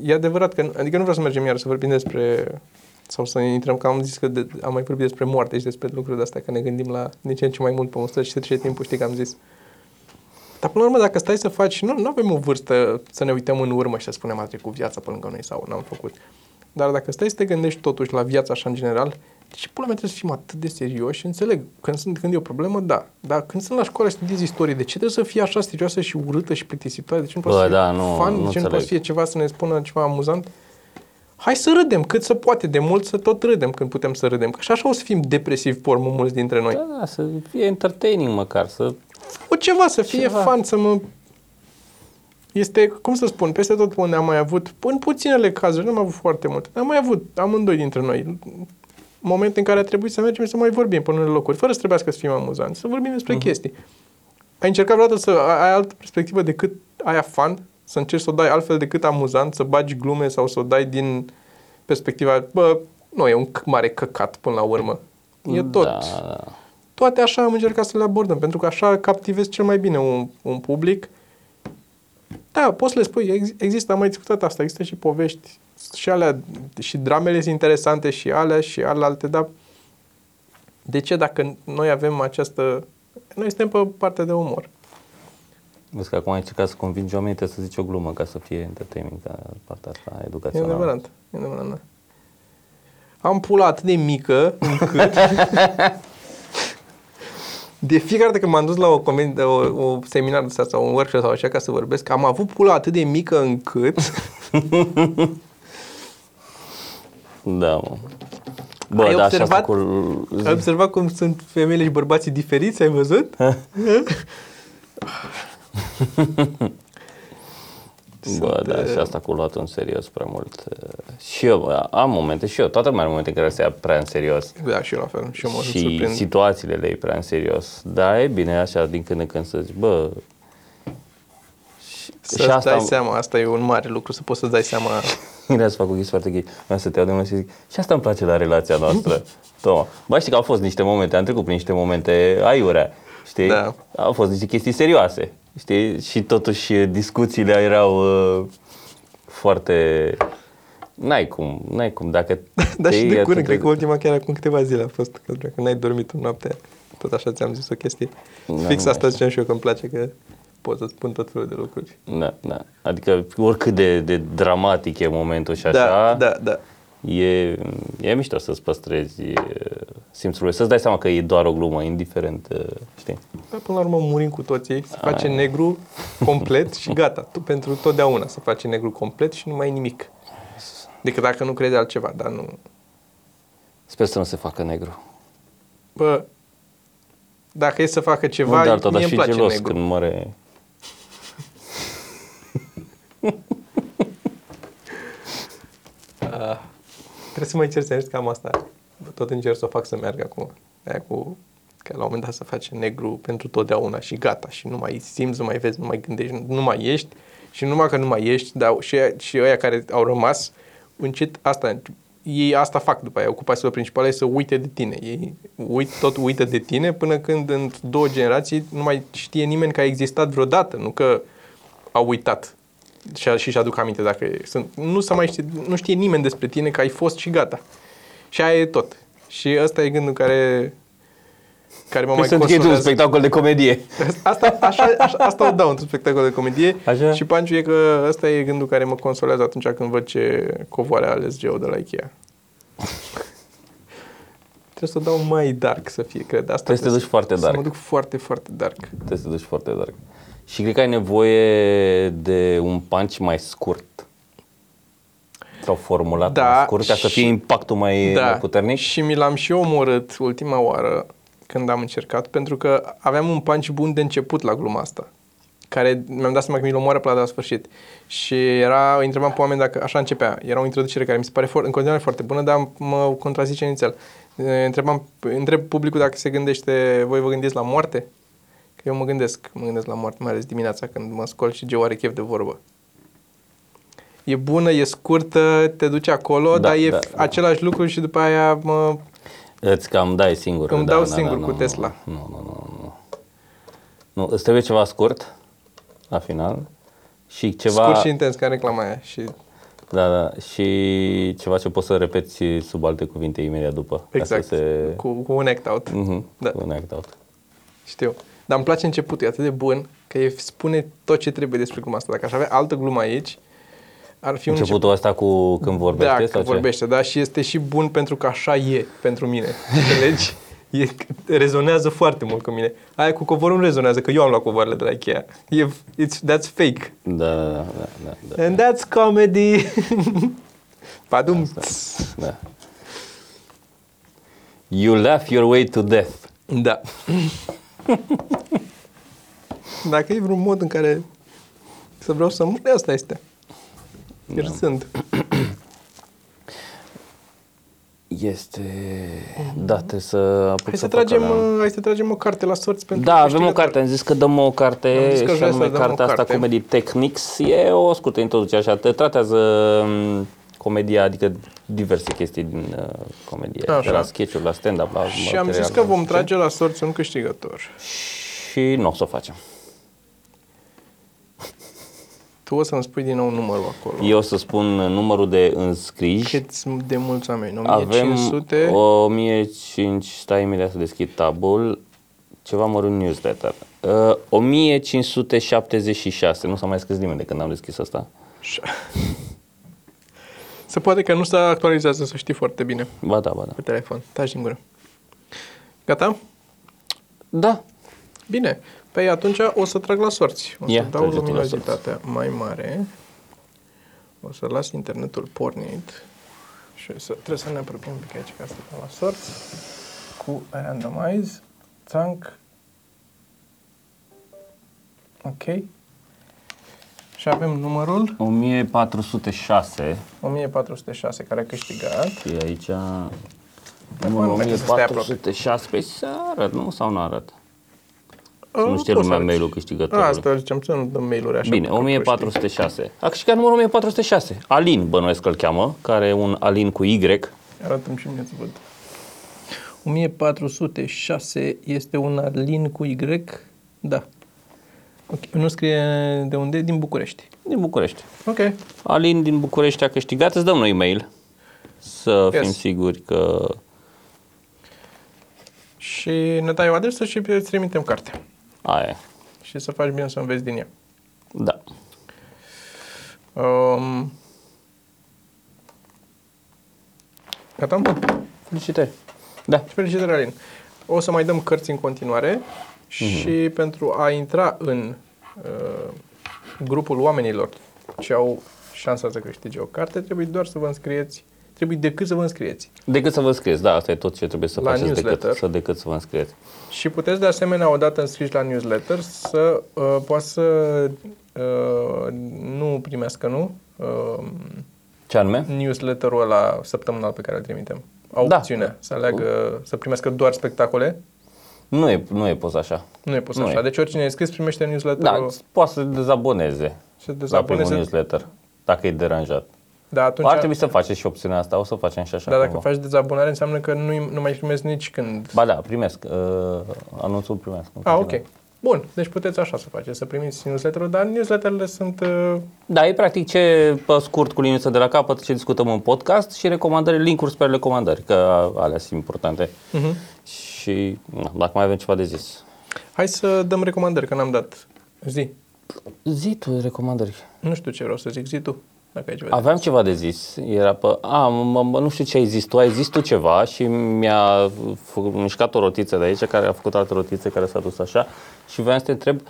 Speaker 1: e adevărat că, adică nu vreau să mergem iar să vorbim despre sau să intrăm, că am zis că de, am mai vorbit despre moarte și despre lucruri de astea, că ne gândim la din ce în ce mai mult pe măsură și trece timpul, știi că am zis. Dar până la urmă, dacă stai să faci, nu, nu avem o vârstă să ne uităm în urmă și să spunem a trecut viața pe lângă noi sau n-am făcut. Dar dacă stai să te gândești totuși la viața așa în general, de ce pula mea trebuie să fim atât de serioși? Înțeleg, când, sunt, când e o problemă, da. Dar când sunt la școală și studiezi istorie, de ce trebuie să fie așa serioasă și urâtă și plictisitoare? De ce nu
Speaker 2: Bă,
Speaker 1: poate să fie
Speaker 2: da, nu-
Speaker 1: fun?
Speaker 2: nu
Speaker 1: de ce nu
Speaker 2: înțeleg.
Speaker 1: poate să fie ceva să ne spună ceva amuzant? Hai să râdem cât se poate, de mult să tot râdem când putem să râdem. Că și așa o să fim depresivi pe urmă mulți dintre noi.
Speaker 2: Da, da, să fie entertaining măcar, să...
Speaker 1: O ceva, să fie
Speaker 2: Ceva.
Speaker 1: fan, să mă... Este, cum să spun, peste tot unde am mai avut, în puținele cazuri, nu am avut foarte mult, am mai avut amândoi dintre noi, momente în care a trebuit să mergem și să mai vorbim pe unele locuri, fără să trebuiască să fim amuzanți, să vorbim despre
Speaker 2: Mhm.
Speaker 1: chestii. Ai încercat vreodată să ai altă perspectivă decât aia fan? Să încerci să o dai altfel decât amuzant, să bagi glume sau să o dai din perspectiva, bă, nu, e un c- mare căcat până la urmă. E tot
Speaker 2: Da, da.
Speaker 1: toate așa am încercat să le abordăm, pentru că așa captivezi cel mai bine un, un public. Da, poți să le spui, ex- există, am mai discutat asta, există și povești și alea, și dramele sunt interesante și alea și alte, dar de ce dacă noi avem această... Noi suntem pe partea de umor.
Speaker 2: Vezi că acum ai încercat să convingi oamenii, trebuie să zici o glumă ca să fie entertaining, ca partea asta
Speaker 1: E
Speaker 2: educațională.
Speaker 1: adevărat. E adevărat, da. Am pula atât de mică încât... de fiecare dată când m-am dus la o, comedie, o, o seminar de asta sau un workshop sau așa ca să vorbesc, am avut pula atât de mică încât...
Speaker 2: Da, mă. Bă,
Speaker 1: Ai
Speaker 2: da, și asta
Speaker 1: observat?
Speaker 2: cu...
Speaker 1: Ai observat cum sunt femeile și bărbații diferiți? Ai văzut?
Speaker 2: Bă, da, și asta cu luat în serios prea mult. Și eu bă, am momente, și eu, toată lumea are momente în care se ia prea în serios.
Speaker 1: Da, și eu la fel. Și eu mă
Speaker 2: și
Speaker 1: surprind.
Speaker 2: situațiile le iei prea în serios. Da, e bine așa din când în când să zici, bă... Și,
Speaker 1: Să-ți dai seama, asta e un mare lucru, să poți să-ți dai seama
Speaker 2: Era să fac o chestie foarte gay. Vreau să te iau de mână și zic, și asta îmi place la relația noastră. Toma. Bă, știi că au fost niște momente, am trecut prin niște momente aiurea, știi?
Speaker 1: Da.
Speaker 2: Au fost niște chestii serioase, știi? Și totuși discuțiile erau uh, foarte... N-ai cum, n-ai cum, dacă...
Speaker 1: Dar
Speaker 2: te
Speaker 1: și
Speaker 2: iei
Speaker 1: de curând,
Speaker 2: atât
Speaker 1: cred că ultima chiar acum câteva zile a fost, că, că n-ai dormit în noaptea. Tot așa ți-am zis o chestie.
Speaker 2: Da,
Speaker 1: Fix
Speaker 2: nu
Speaker 1: asta
Speaker 2: mai
Speaker 1: ziceam și eu că îmi place că pot să spun tot felul de lucruri.
Speaker 2: Da, da. Adică oricât de, de dramatic e momentul și așa,
Speaker 1: Da, da, da.
Speaker 2: E, e mișto să-ți păstrezi e, simțurile, să-ți dai seama că e doar o glumă, indiferent, e, știi?
Speaker 1: Dar până la urmă murim cu toții, se face negru complet și gata. Tu pentru totdeauna se face negru complet și nu mai e nimic. Decât dacă nu crezi altceva, dar nu...
Speaker 2: Sper să nu se facă negru.
Speaker 1: Bă, dacă e să facă ceva,
Speaker 2: nu, dar tot
Speaker 1: mie
Speaker 2: aș
Speaker 1: îmi
Speaker 2: fi
Speaker 1: place
Speaker 2: gelos
Speaker 1: negru.
Speaker 2: când moare.
Speaker 1: Ah, trebuie să mă încerc să cam asta. Tot încerc să o fac să meargă acum. Aia cu că la un moment dat să face negru pentru totdeauna și gata. Și nu mai simți, nu mai vezi, nu mai gândești, nu, nu mai ești. Și numai că nu mai ești, dar și, și ăia care au rămas, încet asta, ei asta fac după aia. Ocupația principală e să uite de tine. Ei uit, tot uită de tine până când în două generații nu mai știe nimeni că a existat vreodată, nu că au uitat și, și-și aduc aminte dacă sunt. Nu, să mai știe, nu știe nimeni despre tine că ai fost și gata. Și aia e tot. Și ăsta e gândul care care mă mai
Speaker 2: Păi Sunt un
Speaker 1: consolează.
Speaker 2: spectacol de comedie.
Speaker 1: Asta, așa, așa, asta o dau într-un spectacol de comedie
Speaker 2: Așa?
Speaker 1: și Panciu e că ăsta e gândul care mă consolează atunci când văd ce covoare a ales Geo de la Ikea. Trebuie să o dau mai dark să fie, cred. Asta
Speaker 2: Trebuie să te duci foarte
Speaker 1: Să
Speaker 2: dark.
Speaker 1: mă duc foarte, foarte dark.
Speaker 2: Trebuie să te duci foarte dark. Și cred că ai nevoie de un punch mai scurt. Sau formulat
Speaker 1: Da,
Speaker 2: mai scurt ca să
Speaker 1: și-
Speaker 2: fie impactul mai, mai puternic.
Speaker 1: Și mi l-am și omorât ultima oară când am încercat, pentru că aveam un punch bun de început la gluma asta care mi-am dat seama că mi-l omoară până la sfârșit. Și era, îi întrebam pe oameni dacă așa începea. Era o introducere care mi se pare for, în continuare foarte bună, dar mă contrazice inițial. E, Întrebam, întreb publicul dacă se gândește, voi vă gândiți la moarte? Că eu mă gândesc, mă gândesc la moarte, mai ales dimineața când mă scol și Geo are chef de vorbă. E bună, e scurtă, te duce acolo,
Speaker 2: Da,
Speaker 1: dar e
Speaker 2: da,
Speaker 1: f-
Speaker 2: da.
Speaker 1: același lucru și după aia mă,
Speaker 2: Îți cam dai singur.
Speaker 1: Îmi dau singur cu Tesla.
Speaker 2: Nu, nu, nu, nu. Nu, îți trebuie ceva scurt la final și ceva...
Speaker 1: scurt și intens ca reclama aia. Și
Speaker 2: Da, da, și ceva ce poți să repeți sub alte cuvinte imediat după. ca
Speaker 1: exact,
Speaker 2: Să se...
Speaker 1: cu, cu un act out.
Speaker 2: Mhm,
Speaker 1: Da.
Speaker 2: cu un act out.
Speaker 1: Știu. Dar îmi place începutul, e atât de bun că e, spune tot ce trebuie despre gluma asta. Dacă aș avea altă glumă aici, ar fi un început.
Speaker 2: Începutul ăsta cu când vorbește
Speaker 1: Da,
Speaker 2: sau
Speaker 1: când
Speaker 2: ce?
Speaker 1: vorbește, da, și este și bun pentru că așa e pentru mine. Înțelegi? E, rezonează foarte mult cu mine. Aia cu covorul nu rezonează, că eu am luat covoarele de la Ikea. E, it's, that's fake.
Speaker 2: Da, da, da, da, da, da.
Speaker 1: And that's comedy. Padum.
Speaker 2: da. You laugh your way to death.
Speaker 1: Da. Dacă e vreun mod în care să vreau să mor, asta este. Râzând.
Speaker 2: Este... Da, trebuie să apuc
Speaker 1: Hai să,
Speaker 2: fac
Speaker 1: tragem,
Speaker 2: alea.
Speaker 1: uh, hai să tragem o carte la sorți pentru
Speaker 2: Da, avem o
Speaker 1: câștigător.
Speaker 2: carte, am zis că dăm o carte
Speaker 1: Am zis că
Speaker 2: și
Speaker 1: vreau să
Speaker 2: anume
Speaker 1: dăm o
Speaker 2: cartea asta
Speaker 1: carte.
Speaker 2: Comedy Techniques. E o scurtă introducere așa, te tratează um, comedia, adică diverse chestii din uh, comedie,
Speaker 1: Așa.
Speaker 2: de la sketch-uri, la stand-up, la
Speaker 1: Și am
Speaker 2: material,
Speaker 1: zis că
Speaker 2: la
Speaker 1: vom
Speaker 2: știu.
Speaker 1: trage la sorți un câștigător.
Speaker 2: Și nu o să o facem.
Speaker 1: Tu o să-mi spui din nou numărul acolo.
Speaker 2: Eu o să spun numărul de înscriși.
Speaker 1: Cât de mulți oameni?
Speaker 2: Avem
Speaker 1: 1500?
Speaker 2: 1500, stai imediat să deschid tabul, ceva mărunt newsletter. Uh, 1576, nu s-a mai scris nimeni de când am deschis asta.
Speaker 1: Se poate că nu se actualizează, să știi foarte bine
Speaker 2: Ba da, ba da.
Speaker 1: pe telefon. Taci din gură. Gata?
Speaker 2: Da,
Speaker 1: Bine. Păi atunci o să trag la sorți. O să
Speaker 2: Ia,
Speaker 1: dau
Speaker 2: trage tu la
Speaker 1: luminozitatea mai mare. O să las internetul pornit. Și să, trebuie să ne apropiem un pic aici ca să dau la sorți. Cu randomize. Țanc. Ok. Și avem numărul
Speaker 2: 1406
Speaker 1: 1406 care a câștigat.
Speaker 2: și aici
Speaker 1: Păi,
Speaker 2: numărul
Speaker 1: mă, merge să stai aproape.
Speaker 2: 1406 pe să arăt, nu? Sau nu arăt? Să nu
Speaker 1: Uh,
Speaker 2: știe
Speaker 1: poți să
Speaker 2: lumea
Speaker 1: arăți.
Speaker 2: mail-ul câștigătorului.
Speaker 1: Asta ziceam, să nu dăm mail-uri așa.
Speaker 2: Bine,
Speaker 1: pentru că
Speaker 2: 1406. A câștigat numărul 1406. Alin, bănuiesc că îl cheamă, care e un Alin cu Y.
Speaker 1: știi. Arată-mi și mie să văd. 1406 este un Alin cu Y. Da. Ok. Nu scrie de unde? Din București.
Speaker 2: Din București.
Speaker 1: Ok.
Speaker 2: Alin din București a câștigat. Îți dăm noi e-mail să
Speaker 1: Yes.
Speaker 2: fim siguri că...
Speaker 1: Și ne dai o adresă și îți trimitem cartea.
Speaker 2: Aia e.
Speaker 1: Și să faci bine să înveți din ea.
Speaker 2: Da.
Speaker 1: Um, gata?
Speaker 2: Felicitări. Da.
Speaker 1: Felicitări, Alin. O să mai dăm cărți în continuare și pentru a intra în uh, grupul oamenilor ce au șansa să câștige o carte, trebuie doar să vă înscrieți, trebuie decât să vă înscrieți.
Speaker 2: Decât să vă înscrieți, da, asta e tot ce trebuie să
Speaker 1: La
Speaker 2: faceți decât,
Speaker 1: newsletter.
Speaker 2: să, decât să vă înscrieți.
Speaker 1: Și puteți de asemenea, odată înscriși la newsletter, să uh, poată să uh, nu primească, nu? Uh,
Speaker 2: Ce anume?
Speaker 1: newsletterul ăla săptămânal pe care îl trimitem. Au
Speaker 2: Da.
Speaker 1: opțiunea să aleagă, să primească doar spectacole.
Speaker 2: Nu e, nu e pus așa.
Speaker 1: Nu e pus
Speaker 2: Nu
Speaker 1: așa.
Speaker 2: e.
Speaker 1: Deci oricine e scris primește
Speaker 2: Da,
Speaker 1: newsletterul.
Speaker 2: poate să dezaboneze
Speaker 1: Se
Speaker 2: la primul
Speaker 1: dezaboneze.
Speaker 2: newsletter, dacă e deranjat.
Speaker 1: Da, atunci,
Speaker 2: Ar trebui să faceți și opțiunea asta, o să facem și așa
Speaker 1: dar dacă
Speaker 2: cumva.
Speaker 1: faci dezabonare înseamnă că nu, nu mai primezi nici când.
Speaker 2: Ba da, primesc. Uh, anunțul primesc. în
Speaker 1: Ah, ok.
Speaker 2: continuare.
Speaker 1: Bun, deci puteți așa să faceți, să primiți newsletterul, dar newsletterele sunt... Uh,
Speaker 2: Da, e practic ce pe scurt cu liniuță de la capăt ce discutăm în podcast și recomandări, linkuri spre recomandări, că alea sunt importante.
Speaker 1: uh-huh.
Speaker 2: Și na, dacă mai avem ceva de zis.
Speaker 1: Hai să dăm recomandări, că n-am dat. Zi.
Speaker 2: Zi tu recomandări.
Speaker 1: Nu știu ce vreau să zic, zi tu, dacă ai ceva. de-
Speaker 2: Aveam ceva de zis. Era pe... A, mă, mă, nu știu ce ai zis tu. Ai zis tu ceva și mi-a fă- mișcat o rotiță de aici, care a făcut altă rotiță care s-a dus așa. Și vreau să te întreb,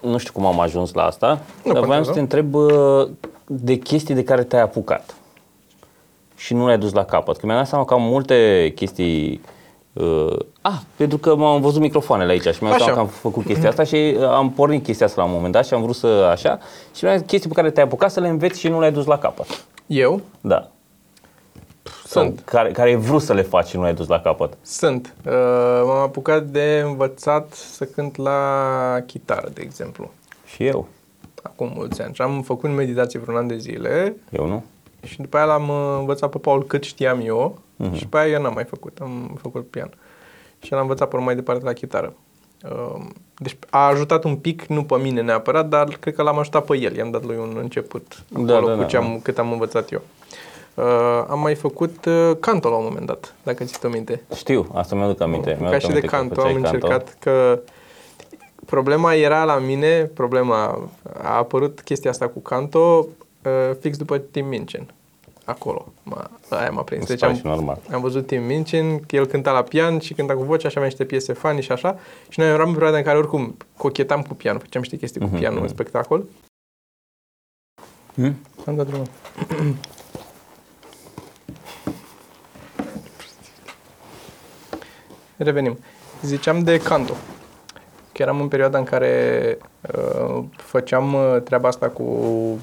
Speaker 2: nu știu cum am ajuns la asta,
Speaker 1: Nu
Speaker 2: dar vreau
Speaker 1: contează.
Speaker 2: să te întreb uh, de chestii de care te-ai apucat și nu le-ai dus la capăt. Că mi-am dat seama că am multe chestii Uh, ah, pentru că m-am văzut microfoanele aici și mi-am dat
Speaker 1: Așa.
Speaker 2: seama că am făcut chestia asta și uh, am pornit chestia asta la un moment dat și am vrut să așa și mi-am zis chestii pe care te-ai apucat să le înveți și nu le-ai dus la capăt.
Speaker 1: Eu
Speaker 2: Da.
Speaker 1: sunt.
Speaker 2: Sau care, care ai vrut să le faci și nu le-ai dus la capăt.
Speaker 1: Sunt. Uh, m-am apucat de învățat să cânt la chitară, de exemplu.
Speaker 2: Și eu.
Speaker 1: Acum mulți ani. Și am făcut meditație vreun an de zile
Speaker 2: Eu nu?
Speaker 1: și după aia l-am uh, învățat pe Paul cât știam eu uh-huh. și după aia eu n-am mai făcut. Am făcut pian. Și l-am învățat pe urmă mai departe la chitară. Uh, Deci a ajutat un pic, nu pe mine neapărat, dar cred că l-am ajutat pe el. I-am dat lui un început
Speaker 2: Da,
Speaker 1: acolo
Speaker 2: da,
Speaker 1: cu
Speaker 2: da,
Speaker 1: ce am, cât am învățat eu. Uh, am mai făcut uh, canto la un moment dat, dacă ți-o minte.
Speaker 2: Știu, asta mi-aduc aminte.
Speaker 1: Ca
Speaker 2: Mi-aduc
Speaker 1: și de
Speaker 2: aminte că
Speaker 1: canto
Speaker 2: făceai
Speaker 1: am
Speaker 2: canto.
Speaker 1: încercat că problema era la mine, problema a apărut chestia asta cu canto uh, fix după Tim Mincin. Acolo. M-a, aia m-a prins.
Speaker 2: Îți
Speaker 1: Deci
Speaker 2: pare
Speaker 1: am,
Speaker 2: și normal.
Speaker 1: am văzut Tim Mincin, că el cânta la pian și cânta cu vocea și avea niște piese funny și așa. Și noi eram în perioada în care oricum cochetam cu pianul, făceam niște chestii cu
Speaker 2: Mhm,
Speaker 1: pianul în
Speaker 2: mhm.
Speaker 1: spectacol.
Speaker 2: Hmm?
Speaker 1: Am dat drumul. Revenim. Ziceam de canto. Că eram în perioada în care uh, făceam uh, treaba asta cu uh,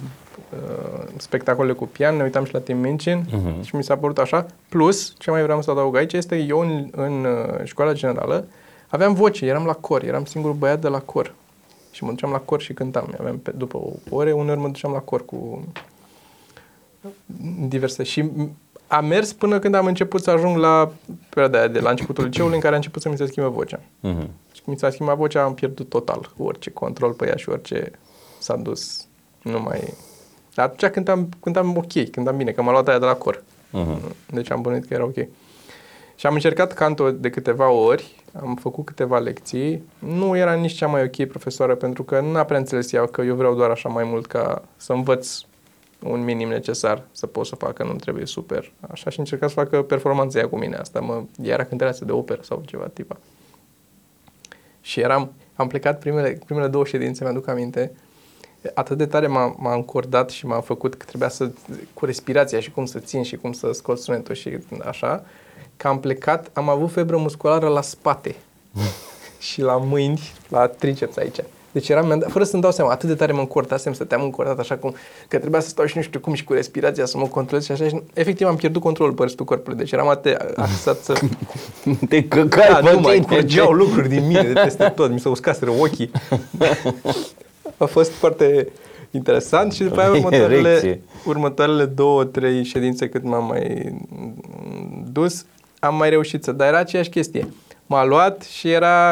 Speaker 1: spectacole cu pian, ne uitam și la Tim Mincin
Speaker 2: Mhm.
Speaker 1: și mi s-a părut așa. Plus, ce mai vreau să adaug aici este eu în, în uh, școala generală aveam voce, eram la cor, eram singurul băiat de la cor. Și mă duceam la cor și cântam. Aveam pe, după o ore, uneori mă duceam la cor cu diverse. Și m- a mers până când am început să ajung la perioada aia de la începutul liceului în care a început să mi se schimbe vocea.
Speaker 2: Mhm.
Speaker 1: Și când mi s-a schimbat vocea, am pierdut total orice control pe ea și orice s-a dus. Nu mai... Dar atunci cântam, cântam ok, cântam bine, că m-a luat aia de la cor.
Speaker 2: Mhm.
Speaker 1: Deci am bănuit că era ok. Și am încercat canto de câteva ori, am făcut câteva lecții. Nu era nici cea mai ok profesoară, pentru că n-a prea înțeles ea că eu vreau doar așa mai mult ca să învăț un minim necesar să pot să facă, nu trebuie super. Așa și încerca să facă performanța ea cu mine. Asta mă, ea era cântăreață de operă sau ceva tipa. Și eram, am plecat primele, primele două ședințe, mi-aduc aminte, atât de tare m-a, m-a încordat și m-a făcut că trebuia să, cu respirația și cum să țin și cum să scot sunetul și așa, că am plecat, am avut febră musculară la spate și la mâini, la triceps aici. Deci eram, mi-am dat- fără să-mi dau seama, atât de tare mă încortasem, stăteam încortat așa cum, că trebuia să stau și nu știu cum și cu respirația să mă controlez și așa și efectiv am pierdut controlul pe restul corpului. Deci eram atât de axat să...
Speaker 2: Te căcai
Speaker 1: Da,
Speaker 2: pe
Speaker 1: nu mai
Speaker 2: tine.
Speaker 1: curgeau lucruri din mine de peste tot, mi se uscaseră ochii. A fost foarte interesant și după aia următoarele,
Speaker 2: Erecție.
Speaker 1: următoarele două, trei ședințe cât m-am mai dus, am mai reușit să, dar era aceeași chestie. M-a luat și era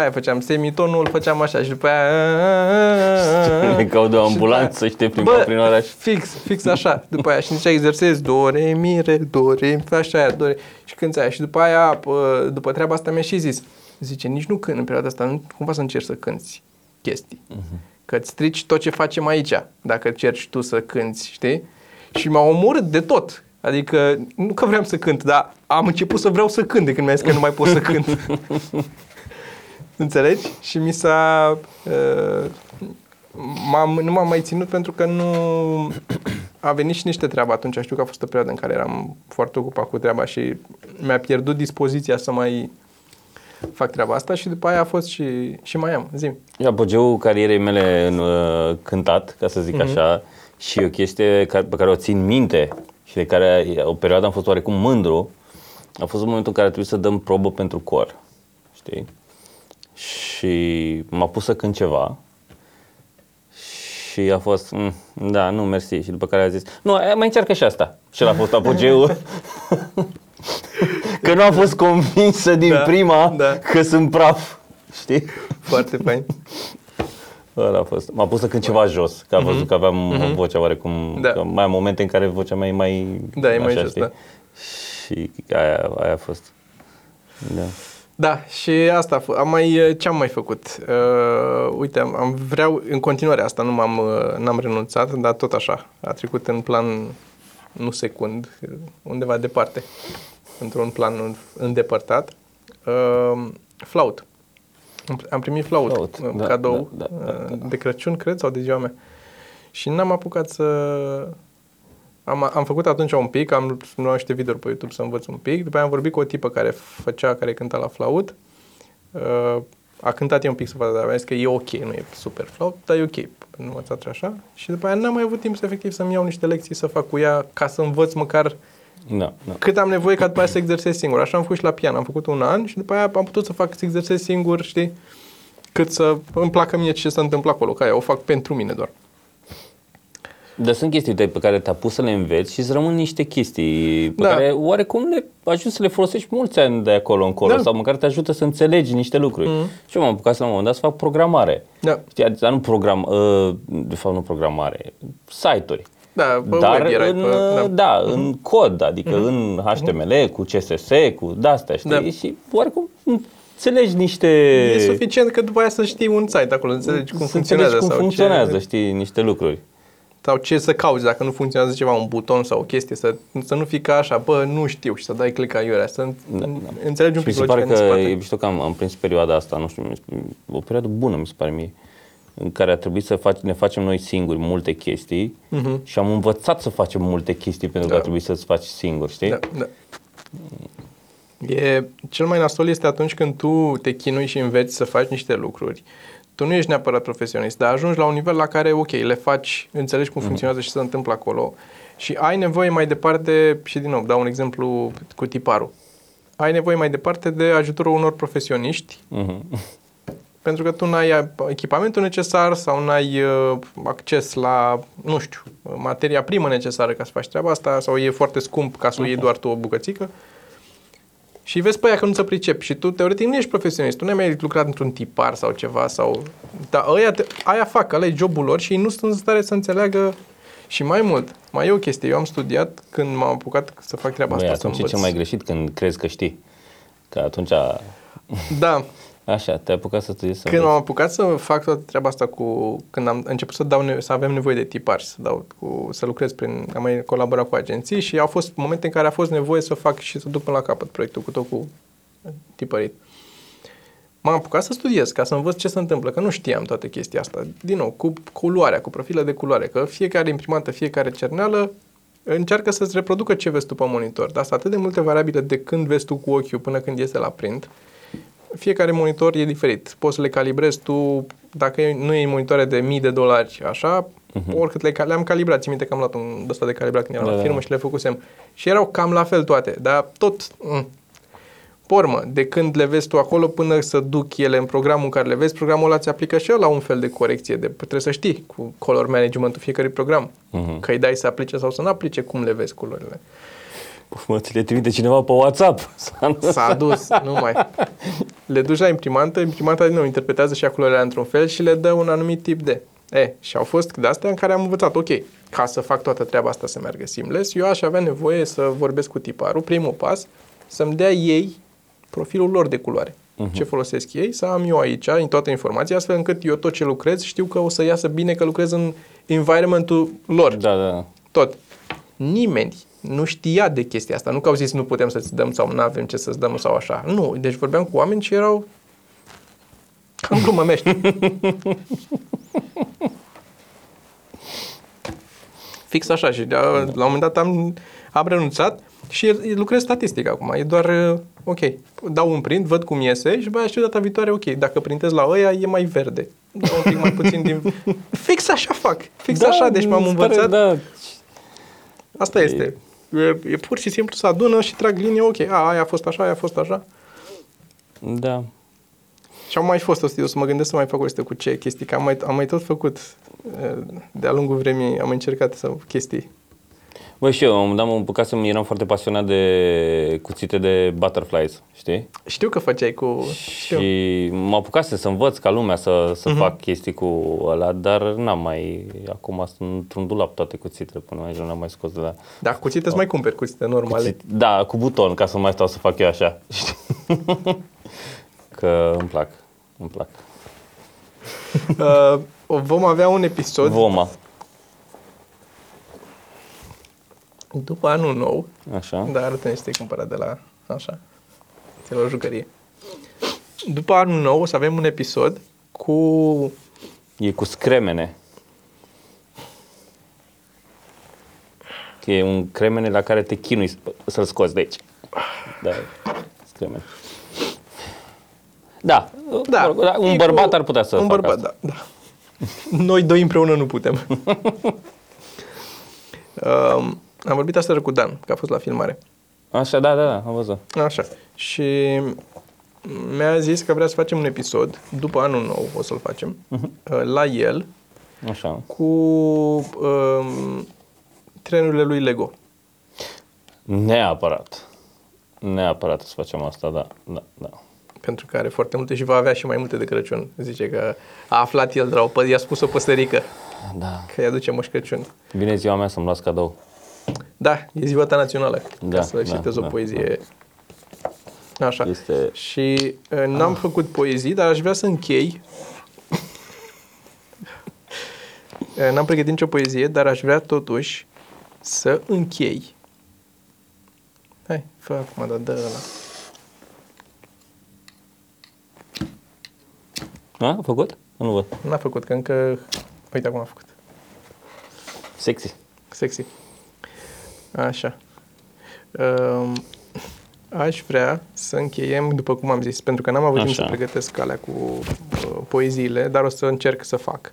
Speaker 1: aia făceam semitonul, făceam așa și după aia
Speaker 2: Ne caut de o
Speaker 1: și după
Speaker 2: ambulanță
Speaker 1: aia-
Speaker 2: și te plimba
Speaker 1: Bă,
Speaker 2: prin oraș.
Speaker 1: Fix, fix așa. După aia și zicea exersez, do, re, mi, re, do, re, mi, așa aia, do, re. Și cânti aia. Și după aia, pă, după treaba asta mi-a și zis, zice, nici nu cânt în perioada asta, nu cumva să încerci să cânti chestii. Că îți strici tot ce facem aici, dacă cerci tu să cânti, știi? Și m-a omorât de tot. Adică, nu că vreau să cânt, dar am început să vreau să cânt de când mi-a zis că nu mai pot să cânt. Înțelegi? Și mi s-a... Uh, m-am, nu m-am mai ținut pentru că nu... A venit și niște treabă atunci. Știu că a fost o perioadă în care eram foarte ocupat cu treaba și mi-a pierdut dispoziția să mai fac treaba asta și după aia a fost și, și mai am. Zim.
Speaker 2: E apogeul carierei mele în uh, cântat, ca să zic așa, și o chestie ca- pe care o țin minte și de care o perioadă am fost oarecum mândru, a fost în momentul în care a trebuit să dăm probă pentru cor, știi? Și m-a pus să cânt ceva și a fost, mm, da, nu, mersi. Și după care a zis, nu, mai încearcă și asta. Și ăla a fost apogeul. că nu a fost convinsă din
Speaker 1: Da,
Speaker 2: prima
Speaker 1: da.
Speaker 2: că sunt praf, știi?
Speaker 1: Foarte fain.
Speaker 2: Ăla a fost. M-a pus să cânt ceva jos, că a văzut că aveam mm-hmm. vocea oarecum...
Speaker 1: Mhm. Da.
Speaker 2: Că mai am momente în care vocea mea e mai...
Speaker 1: Da, e mai jos, da.
Speaker 2: Și aia, aia a fost. Da.
Speaker 1: Da, și asta a fost. Am mai, ce am mai făcut? Uh, uite, am, am vreau, în continuare asta nu m-am, uh, n-am renunțat, dar tot așa. A trecut în plan, nu secund, undeva departe, într-un plan îndepărtat. Uh, flaut. Am- Am primit flaut,
Speaker 2: Flaut,
Speaker 1: flaut
Speaker 2: da,
Speaker 1: cadou
Speaker 2: da, da, da,
Speaker 1: uh, de Crăciun, cred, sau de ziua mea. Și n-am apucat să... Am, am făcut atunci un pic, am luat niște videouri pe YouTube să învăț un pic, după aia am vorbit cu o tipă care făcea, care cânta la flaut. Uh, a cântat eu un pic să vadă, dar mi-a zis că e ok, nu e super flaut, dar e ok, nu învățat și așa. Și după aia n-am mai avut timp să efectiv să-mi iau niște lecții să fac cu ea, ca să învăț măcar
Speaker 2: Da, da.
Speaker 1: cât am nevoie ca după aia să exersez singur. Așa am făcut și la pian, am făcut un an și după aia am putut să fac să exersez singur, știi? Cât să îmi placă mie ce se întâmplă acolo, că aia o fac pentru mine doar.
Speaker 2: Dar sunt chestii pe care te-a pus să le înveți și îți rămân niște chestii pe
Speaker 1: Da.
Speaker 2: care oarecum le ajungi să le folosești mulți ani de acolo încolo
Speaker 1: Da.
Speaker 2: sau măcar te ajută să înțelegi niște lucruri. Și eu m-am apucat să la un moment dat să fac programare.
Speaker 1: Da.
Speaker 2: Știi, dar nu program, uh, de fapt nu programare, site-uri.
Speaker 1: Da, pe
Speaker 2: Dar
Speaker 1: web erai
Speaker 2: în,
Speaker 1: pe,
Speaker 2: da,
Speaker 1: da.
Speaker 2: da în cod, adică în HTML, cu CSS, cu de-astea, știi?
Speaker 1: Da.
Speaker 2: Și oarecum înțelegi niște...
Speaker 1: E suficient că după aia să știi un site acolo, înțelegi cum
Speaker 2: să
Speaker 1: funcționează
Speaker 2: înțelegi cum
Speaker 1: sau
Speaker 2: funcționează,
Speaker 1: ce,
Speaker 2: știi, niște lucruri.
Speaker 1: sau ce să cauți dacă nu funcționează ceva, un buton sau o chestie, să, să nu fii ca așa, bă, nu știu și să dai click aiurea, să
Speaker 2: Da, da.
Speaker 1: înțelegi un
Speaker 2: Și mi
Speaker 1: pic
Speaker 2: se pare
Speaker 1: logica din
Speaker 2: că
Speaker 1: spate.
Speaker 2: e mișto că am, am prins perioada asta, nu știu, mi se- o perioadă bună mi se pare mie, în care a trebuit să fac, ne facem noi singuri multe chestii și am învățat să facem multe chestii pentru că
Speaker 1: Mhm. Da.
Speaker 2: a trebuit să-ți faci singur, știi?
Speaker 1: Da, da. E, cel mai nasol este atunci când tu te chinui și înveți să faci niște lucruri. Tu nu ești neapărat profesionist, dar ajungi la un nivel la care, ok, le faci, înțelegi cum funcționează și ce se întâmplă acolo și ai nevoie mai departe, și din nou, dau un exemplu cu tiparul. Ai nevoie mai departe de ajutorul unor profesioniști
Speaker 2: Mhm.
Speaker 1: pentru că tu n-ai echipamentul necesar sau n-ai uh, acces la, nu știu, materia primă necesară ca să faci treaba asta sau e foarte scump ca să o iei doar tu o bucățică. Și vezi pe aia că nu se pricep și tu teoretic nu ești profesionist, tu nu ai mai lucrat într-un tipar sau ceva sau... Dar ăia te, aia fac, ăla e jobul lor și ei nu sunt în stare să înțeleagă. Și mai mult, mai e o chestie, eu am studiat când m-am apucat să fac treaba
Speaker 2: Băi,
Speaker 1: asta, să
Speaker 2: atunci e
Speaker 1: învăț.
Speaker 2: cel mai greșit când crezi că știi. Că atunci,
Speaker 1: Da,
Speaker 2: așa, te-ai apucat să studiezi să
Speaker 1: Când
Speaker 2: înveți.
Speaker 1: m-am apucat să fac toată treaba asta cu... Când am început să, dau ne- să avem nevoie de tipari, să, dau, cu, să lucrez prin... Am mai colaborat cu agenții și au fost momente în care a fost nevoie să fac și să duc până la capăt proiectul cu tot cu tipărit. M-am apucat să studiez ca să învăț ce se întâmplă, că nu știam toată chestia asta. Din nou, cu culoarea, cu profile de culoare, că fiecare imprimantă, fiecare cerneală încearcă să-ți reproducă ce vezi tu pe monitor. Dar sunt atât de multe variabile de când vezi tu cu ochiul până când iese la print, fiecare monitor e diferit. Poți să le calibrezi tu, dacă e- nu e monitoare de mii de dolari, așa, uh-huh. oricât le, le-am calibrat. Țin minte că am luat un ăsta de calibrat când eram
Speaker 2: Da,
Speaker 1: la
Speaker 2: da.
Speaker 1: firmă și le făcusem. Și erau cam la fel toate, dar tot... Mm. Pormă, de când le vezi tu acolo până să duc ele în programul în care le vezi, programul ăla ți aplică și la un fel de corecție. De, trebuie să știi cu color managementul fiecărui program.
Speaker 2: Mhm.
Speaker 1: Că îi dai să aplice sau să nu aplice, cum le vezi culorile.
Speaker 2: Mă, ți le trimite cineva pe WhatsApp.
Speaker 1: S-a dus, nu mai. Le duci la imprimantă, imprimanta din nou interpretează și ea culorile într-un fel și le dă un anumit tip de. E, și au fost de astea în care am învățat, ok, ca să fac toată treaba asta să meargă seamless, eu aș avea nevoie să vorbesc cu tiparul, primul pas, să-mi dea ei profilul lor de culoare. Uh-huh. Ce folosesc ei, să am eu aici în toată informația, astfel încât eu tot ce lucrez știu că o să iasă bine că lucrez în environmentul lor
Speaker 2: Da, da.
Speaker 1: tot. Nimeni nu știa de chestia asta. Nu că au zis nu putem să-ți dăm sau nu avem ce să-ți dăm sau așa. Nu, deci vorbeam cu oameni și erau cam glumămești. Fix așa și de, la un moment dat am, am renunțat și lucrez statistic acum. E doar, uh, ok, dau un print, văd cum iese și după aia știu data viitoare, ok, dacă printez la ăia e mai verde. Dau un pic mai puțin din... Fix așa fac. Fix
Speaker 2: da,
Speaker 1: așa, deci m-am
Speaker 2: mi se pare,
Speaker 1: învățat.
Speaker 2: Da.
Speaker 1: Asta este. E, e pur și simplu să adună și trag linie, ok, a, aia a fost așa, aia a fost așa.
Speaker 2: da.
Speaker 1: Și am mai fost o eu să mă gândesc să mai fac o listă cu ce chestii, că am mai, am mai tot făcut e, de-a lungul vremii, am încercat să chestii.
Speaker 2: Băi, și eu, la un moment dat mă împăcasem, eram foarte pasionat de cuțite de butterflies, știi?
Speaker 1: Știu că făceai cu... Știu.
Speaker 2: Și mă apucase să învăț ca lumea să, să
Speaker 1: Mhm.
Speaker 2: uh-huh. fac chestii cu ăla, dar n-am mai, acum sunt într-un dulap toate cuțitele până aici, nu am mai scos de la...
Speaker 1: Dar cuțite îți mai cumperi cuțite normale.
Speaker 2: Cuțit, da, cu buton, ca să nu mai stau să fac eu așa, știi? Că îmi plac, îmi plac.
Speaker 1: Uh, o- vom avea un episod
Speaker 2: Voma,
Speaker 1: după anul nou,
Speaker 2: așa.
Speaker 1: dar arată niște cumpărat de la... Așa. De la o jucărie. După anul nou o să avem un episod cu
Speaker 2: E cu scremene. Că E un cremene la care te chinui să- să-l scoți de aici. Da, scremene. Da,
Speaker 1: Da,
Speaker 2: mă rog, da, un
Speaker 1: e
Speaker 2: bărbat
Speaker 1: cu-
Speaker 2: ar putea să
Speaker 1: Un
Speaker 2: facă
Speaker 1: bărbat,
Speaker 2: asta.
Speaker 1: da, da. Noi doi împreună nu putem. um, am vorbit asta cu Dan, că a fost la filmare.
Speaker 2: Așa, da, da, da, am văzut.
Speaker 1: Așa. Și mi-a zis că vrea să facem un episod, după anul nou o să-l facem,
Speaker 2: Mhm.
Speaker 1: uh, la el,
Speaker 2: Așa.
Speaker 1: cu um, trenurile lui Lego.
Speaker 2: Neapărat. Neapărat să facem asta, da, da, da.
Speaker 1: Pentru că are foarte multe și va avea și mai multe de Crăciun. Zice că a aflat el de la o pă- i-a spus o păsărică
Speaker 2: Da.
Speaker 1: că îi aduce Moș Crăciun.
Speaker 2: Vine ziua mea să-mi luați cadou.
Speaker 1: Da, e ziua ta națională.
Speaker 2: Da,
Speaker 1: ca să
Speaker 2: da,
Speaker 1: citez o
Speaker 2: da,
Speaker 1: poezie. Așa.
Speaker 2: Este-
Speaker 1: Și uh, n-am făcut poezii, dar aș vrea să închei. Uh, n-am pregătit nicio poezie, dar aș vrea totuși să închei. Hai, fă acum, da, dă ăla.
Speaker 2: A, a făcut? Nu văd.
Speaker 1: N-a făcut, că încă... Uite, acum a făcut.
Speaker 2: Sexy.
Speaker 1: Sexy. Așa. Um, aș vrea să încheiem, după cum am zis, pentru că n-am avut timp
Speaker 2: Așa.
Speaker 1: să pregătesc calea cu uh, poeziile, dar o să încerc să fac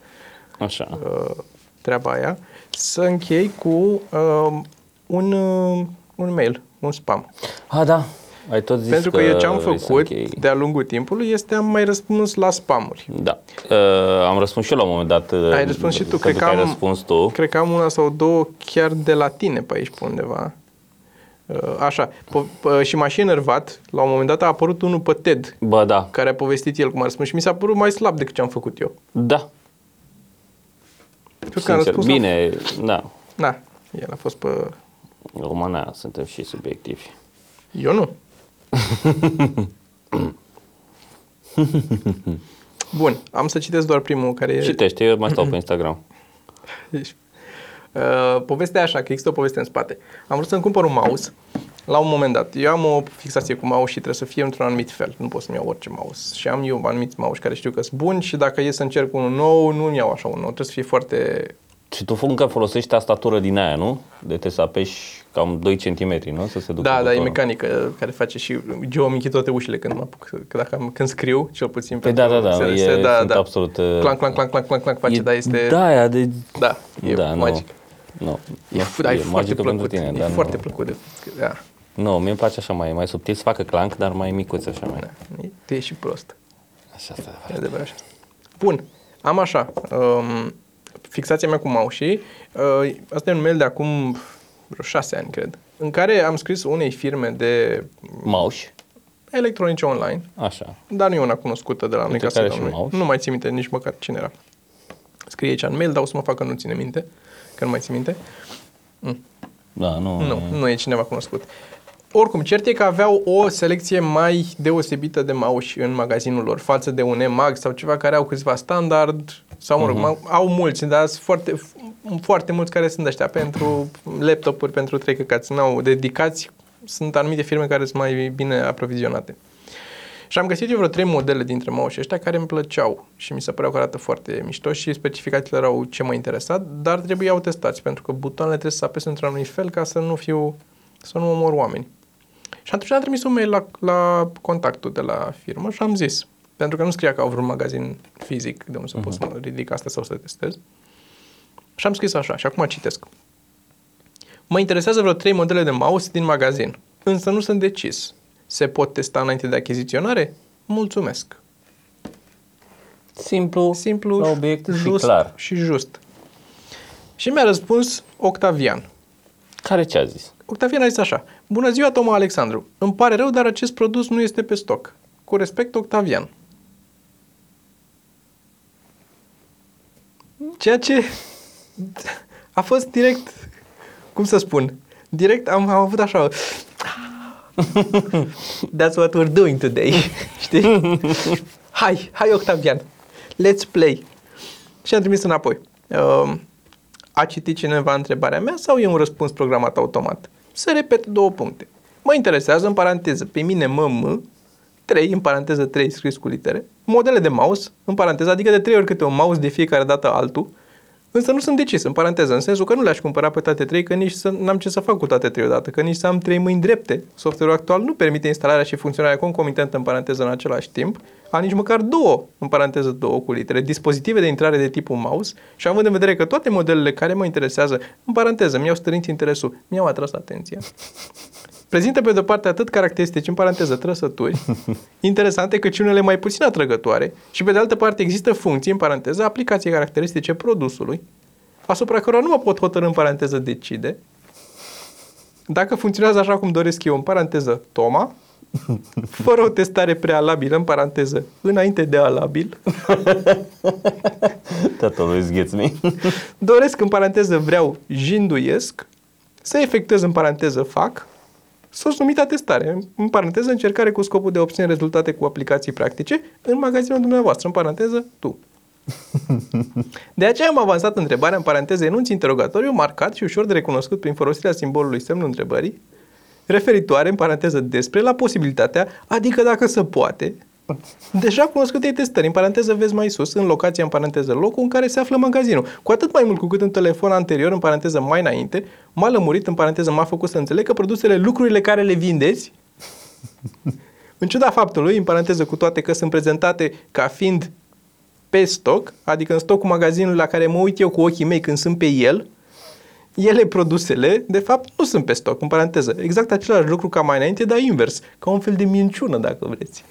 Speaker 2: Așa.
Speaker 1: uh, treaba aia, să închei cu uh, un, uh, un mail, un spam.
Speaker 2: A, da. Ai tot zis
Speaker 1: pentru că, eu ce am
Speaker 2: vrei să
Speaker 1: făcut
Speaker 2: închei.
Speaker 1: de-a lungul timpului este am mai răspuns la spamuri.
Speaker 2: Da. Uh, am răspuns și eu la un moment dat. uh,
Speaker 1: Ai răspuns și tu,
Speaker 2: pentru
Speaker 1: cred că
Speaker 2: ai
Speaker 1: am-
Speaker 2: răspuns tu.
Speaker 1: Cred că am una sau două chiar de la tine pe aici, pe undeva. Uh, Așa. Po- p- și m-a și enervat. La un moment dat a apărut unul pe TED,
Speaker 2: Bă, da.
Speaker 1: care a povestit el cum a răspuns și mi s-a părut mai slab decât ce am făcut eu.
Speaker 2: Da.
Speaker 1: Pentru că am
Speaker 2: Sincer,
Speaker 1: răspuns la-
Speaker 2: bine, da.
Speaker 1: Da, el a fost pe...
Speaker 2: Româna, suntem și subiectivi.
Speaker 1: Eu nu. Bun, am să citesc doar primul care e...
Speaker 2: Citește, eu mai stau pe Instagram.
Speaker 1: Deci, uh, povestea e așa, că există o poveste în spate. Am vrut să-mi cumpăr un mouse la un moment dat. Eu am o fixație cu mouse și trebuie să fie într-un anumit fel. Nu pot să-mi iau orice mouse. Și am eu anumiți mouse care știu că sunt buni și dacă e să încerc unul nou, nu-mi iau așa unul nou. Trebuie să fie foarte
Speaker 2: Și tu încă folosești tastatură din aia, nu? De trebuie să apeși cam 2 cm, nu? Să se ducă
Speaker 1: Da, da, e
Speaker 2: butonul.
Speaker 1: mecanică care face și eu îmi închid toate ușile când mă apuc, că dacă am, când scriu, cel puțin
Speaker 2: Păi
Speaker 1: pentru
Speaker 2: da, da, da,
Speaker 1: SLS,
Speaker 2: e- sunt absolut, uh,
Speaker 1: Clank, clank, clank, clank, clank, clank face,
Speaker 2: E-
Speaker 1: da, este...
Speaker 2: Da, aia de...
Speaker 1: Da, e
Speaker 2: da,
Speaker 1: magic.
Speaker 2: Nu, nu,
Speaker 1: E,
Speaker 2: nu,
Speaker 1: f- da, e, foarte
Speaker 2: magică
Speaker 1: plăcut,
Speaker 2: pentru tine,
Speaker 1: e
Speaker 2: dar
Speaker 1: foarte
Speaker 2: nu.
Speaker 1: plăcut. De, da,
Speaker 2: Nu, mie îmi place așa mai, mai subtil, să facă clank, dar mai micuț așa mai.
Speaker 1: da, e- tu ești și prost.
Speaker 2: Așa asta.
Speaker 1: E adevărat așa. Bun, am așa, um, fixația mea cu mouse uh, asta e un mail de acum vreo șase ani, cred, în care am scris unei firme de
Speaker 2: Mouse,
Speaker 1: electronice online,
Speaker 2: așa.
Speaker 1: dar nu e una cunoscută de la noi,
Speaker 2: Între
Speaker 1: ca să
Speaker 2: care
Speaker 1: dau
Speaker 2: și
Speaker 1: nume.
Speaker 2: mouse?
Speaker 1: Nu mai țin minte nici măcar cine era. Scrie aici în mail, dar o să mă facă nu ține minte, că nu mai țin minte.
Speaker 2: Da, nu.
Speaker 1: Nu, nu e cineva cunoscut. Oricum, cert e că aveau o selecție mai deosebită de mouse în magazinul lor față de un EMAG sau ceva care au câțiva standard sau, mă rog,
Speaker 2: Mhm.
Speaker 1: uh-huh. au mulți, dar sunt foarte, foarte mulți care sunt ăștia pentru laptopuri, pentru trei căcați. N-au dedicați, sunt anumite firme care sunt mai bine aprovizionate. Și am găsit eu vreo trei modele dintre mouse ăștia care îmi plăceau și mi se păreau că arată foarte mișto și specificațiile erau ce mă interesa, dar trebuiau testați pentru că butoanele trebuie să apese într-un anumit fel ca să nu fiu, să nu omor oameni. Și atunci am trimis un mail la, la contactul de la firmă și am zis, pentru că nu scria că au vreun magazin fizic de unde să uh-huh. pot să mă ridic asta sau să testez. Și am scris așa, și acum citesc. Mă interesează vreo trei modele de mouse din magazin, însă nu sunt decis. Se pot testa înainte de achiziționare? Mulțumesc.
Speaker 2: Simplu,
Speaker 1: Simplu,
Speaker 2: la obiect
Speaker 1: just
Speaker 2: și clar.
Speaker 1: și just. Și mi-a răspuns Octavian.
Speaker 2: Care ce a zis?
Speaker 1: Octavian a zis așa. Bună ziua, Toma Alexandru. Îmi pare rău, dar acest produs nu este pe stoc. Cu respect, Octavian. Ceea ce a fost direct, cum să spun, direct am, am avut așa, that's what we're doing today, știi? Hai, hai Octavian, let's play. Și am trimis înapoi. Uh, a citit cineva întrebarea mea sau e un răspuns programat automat? Să repet două puncte. Mă interesează, în paranteză, pe mine MM, 3, în paranteză 3 scris cu litere, modele de mouse, în paranteză, adică de 3 ori câte un mouse de fiecare dată altul, însă nu sunt decis, în paranteză, în sensul că nu le-aș cumpăra pe toate trei, că nici să, n-am ce să fac cu toate trei odată, că nici să am trei mâini drepte. Software-ul actual nu permite instalarea și funcționarea concomitentă în paranteză în același timp, a nici măcar două, în paranteză două cu litere, dispozitive de intrare de tipul mouse și având în vedere că toate modelele care mă interesează, în paranteză, mi-au stărinit interesul, mi-au atras atenția. Prezintă pe de-o parte atât caracteristici, în paranteză, trăsături, interesante, cât și unele mai puțin atrăgătoare, și pe de altă parte există funcții, în paranteză, aplicații caracteristice produsului, asupra cărora nu mă pot hotărâ, în paranteză, decide, dacă funcționează așa cum doresc eu, în paranteză, Toma, fără o testare prealabilă, în paranteză, înainte de alabil,
Speaker 2: That always gets me.
Speaker 1: doresc, în paranteză, vreau, jinduiesc, să efectuez, în paranteză, fac, sos numită testare, în paranteză, încercare cu scopul de a obține rezultate cu aplicații practice în magazinul dumneavoastră, în paranteză, tu. De aceea am avansat întrebarea în paranteză enunț interogatoriu marcat și ușor de recunoscut prin folosirea simbolului semnul întrebării, referitoare în paranteză despre la posibilitatea, adică dacă se poate, deja cunoscutei testări, în paranteză vezi mai sus, în locația în paranteză locul în care se află magazinul. Cu atât mai mult cu cât în telefon anterior, în paranteză mai înainte, m-a lămurit, în paranteză m-a făcut să înțeleg că produsele, lucrurile care le vindeți, în ciuda faptului, în paranteză cu toate că sunt prezentate ca fiind pe stoc, adică în stocul magazinului la care mă uit eu cu ochii mei când sunt pe el, ele, produsele, de fapt, nu sunt pe stoc, în paranteză. Exact același lucru ca mai înainte, dar invers. Ca un fel de minciună, dacă vreți.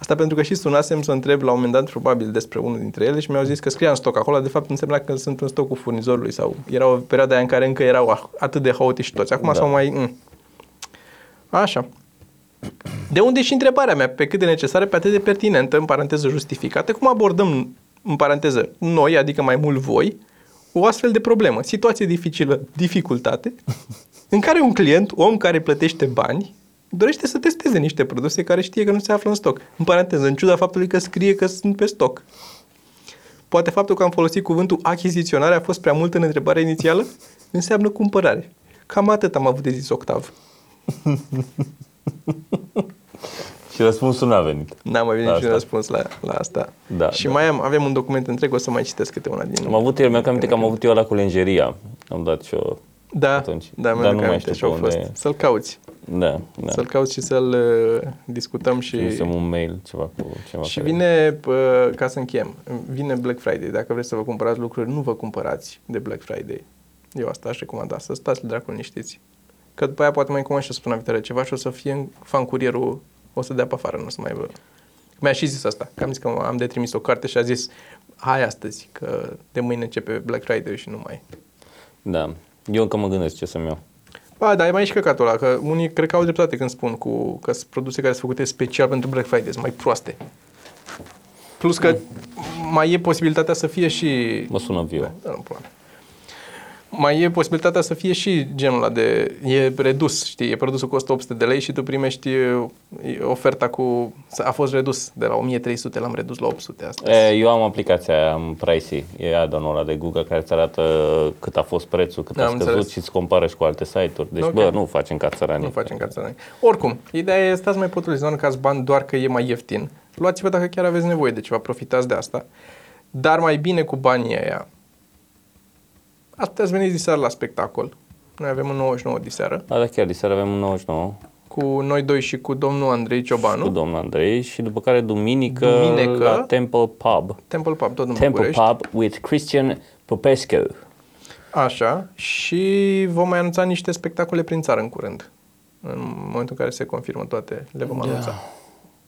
Speaker 1: Asta pentru că și sunasem să întreb la un moment dat probabil despre unul dintre ele și mi-au zis că scria în stoc acolo, de fapt însemna că sunt în stocul furnizorului sau era o perioadă aia în care încă erau atât de haotici toți. Acum
Speaker 2: Da.
Speaker 1: da. sau mai... Mm. Așa. De unde și întrebarea mea, pe cât de necesară, pe atât de pertinentă, în paranteză justificată, cum abordăm, în paranteză, noi, adică mai mult voi, o astfel de problemă, situație dificilă, dificultate, în care un client, om care plătește bani, dorește să testeze niște produse care știe că nu se află în stoc. În paranteză, în ciuda faptului că scrie că sunt pe stoc. Poate faptul că am folosit cuvântul achiziționare a fost prea mult în întrebarea inițială? Înseamnă cumpărare. Cam atât am avut de zis Octav.
Speaker 2: Și Și răspunsul n-a venit.
Speaker 1: N-am mai venit
Speaker 2: La
Speaker 1: niciun
Speaker 2: asta.
Speaker 1: răspuns la, la asta.
Speaker 2: Da,
Speaker 1: și
Speaker 2: da.
Speaker 1: mai am, avem un document întreg, o să mai citesc câte una din...
Speaker 2: Am avut el, mi-am aminte că am avut eu la cu lenjeria. Am dat și eu.
Speaker 1: Da,
Speaker 2: atunci.
Speaker 1: da,
Speaker 2: Dar
Speaker 1: mi-aduc
Speaker 2: nu mai
Speaker 1: aminte
Speaker 2: știu
Speaker 1: și au
Speaker 2: pe unde
Speaker 1: fost.
Speaker 2: e.
Speaker 1: Să-l cauți.
Speaker 2: Da, da.
Speaker 1: Să-l cauți și să-l uh, discutăm și...
Speaker 2: Trimisem un mail, ceva cu ceva
Speaker 1: Și
Speaker 2: care-
Speaker 1: vine, pă, ca să încheiem, vine Black Friday. Dacă vreți să vă cumpărați lucruri, nu vă cumpărați de Black Friday. Eu asta aș recomanda, să stați dracul liniștiți. Că după aia poate mai comand și săptămâna viitoare ceva și o să fie în fan curierul, o să dea pe afară, nu o să mai vă... Mi-a și zis asta, că am zis că am de trimis o carte și a zis hai astăzi, că de mâine începe Black Friday și nu mai...
Speaker 2: Da. Eu încă mă gândesc ce să-mi iau.
Speaker 1: Ba, dar e mai și căcatul ăla, că unii cred că au dreptate când spun cu, că sunt produse care sunt făcute special pentru Black Friday, sunt mai proaste. Plus că mai e posibilitatea să fie și...
Speaker 2: Mă sună viu.
Speaker 1: Da, nu pula mea. Mai e posibilitatea să fie și genul ăla de... E redus, știi? E produsul costă 800 de lei și tu primești e, oferta cu... A fost redus de la 1300, l-am redus la 800 astăzi.
Speaker 2: E, eu am aplicația aia, am Pricey, e add-on ăla de Google care îți arată cât a fost prețul, cât
Speaker 1: Da,
Speaker 2: a
Speaker 1: am
Speaker 2: scăzut
Speaker 1: înțeles.
Speaker 2: și îți compară și cu alte site-uri. Deci,
Speaker 1: Ok.
Speaker 2: bă, nu facem ca țăranii.
Speaker 1: Nu facem ca țărani. Oricum, ideea e, stați mai pe utilizat, nu cați bani doar că e mai ieftin. Luați-vă dacă chiar aveți nevoie de ceva, profitați de asta. Dar mai bine cu banii aia. Ați putea să veniți diseară la spectacol. Noi avem un 99 diseară.
Speaker 2: Da, da, chiar diseară avem un 99
Speaker 1: Cu noi doi și cu domnul Andrei Ciobanu.
Speaker 2: cu domnul Andrei și după care duminică,
Speaker 1: Duminică.
Speaker 2: la Temple Pub.
Speaker 1: Temple Pub, tot în
Speaker 2: Temple
Speaker 1: București.
Speaker 2: Pub with Christian Popescu.
Speaker 1: Așa. Și vom mai anunța niște spectacole prin țară în curând. În momentul în care se confirmă toate, le vom anunța.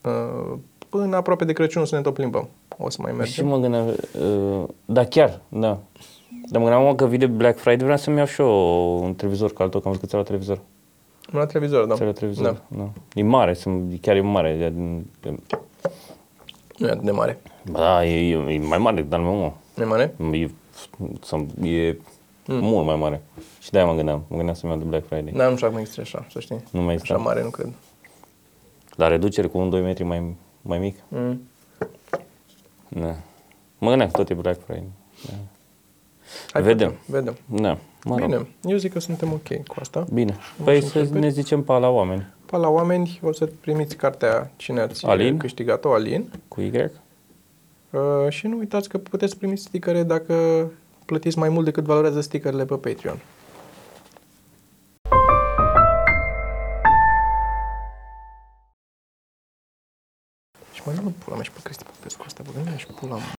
Speaker 1: Uh, Până aproape de Crăciun o să ne tot plimbăm. O să mai
Speaker 2: Și
Speaker 1: mergem.
Speaker 2: mă gândeam, uh, da, chiar, da. Dar mă gândeam mă, că vine Black Friday, vreau să-mi iau și eu un televizor ca al tău, că am văzut că ți la televizor.
Speaker 1: Nu la televizor, da.
Speaker 2: Ți la televizor,
Speaker 1: Da.
Speaker 2: da. E mare, sunt, chiar e mare. E, e-
Speaker 1: Nu e atât de mare.
Speaker 2: Ba da, e, e, e mai mare, dar nu mă.
Speaker 1: Nu e mare?
Speaker 2: E, sunt- e mult mai mare. Și de-aia mă gândeam, mă gândeam să-mi iau de Black Friday.
Speaker 1: Da, nu știu dacă mai există așa, să știi.
Speaker 2: Nu mai există.
Speaker 1: Așa mare, nu cred.
Speaker 2: La reducere cu un 2 metri mai, mai mic.
Speaker 1: Mm.
Speaker 2: Da. Mă gândeam că tot e Black Friday. Da.
Speaker 1: Hai,
Speaker 2: Vedem.
Speaker 1: Vedem.
Speaker 2: Da, mă rog.
Speaker 1: Bine, eu zic că suntem ok cu asta.
Speaker 2: Bine. Păi să ne zicem pa la oameni.
Speaker 1: Pa la oameni, o să primiți cartea cine ați
Speaker 2: Alin?
Speaker 1: câștigat-o, Alin.
Speaker 2: Cu Y?
Speaker 1: Uh, și nu uitați că puteți primi sticăre dacă plătiți mai mult decât valorează sticările pe Patreon. Și mai nu pula mea și pe Cristi Popescu ăsta, bă, gândeam și pula mea.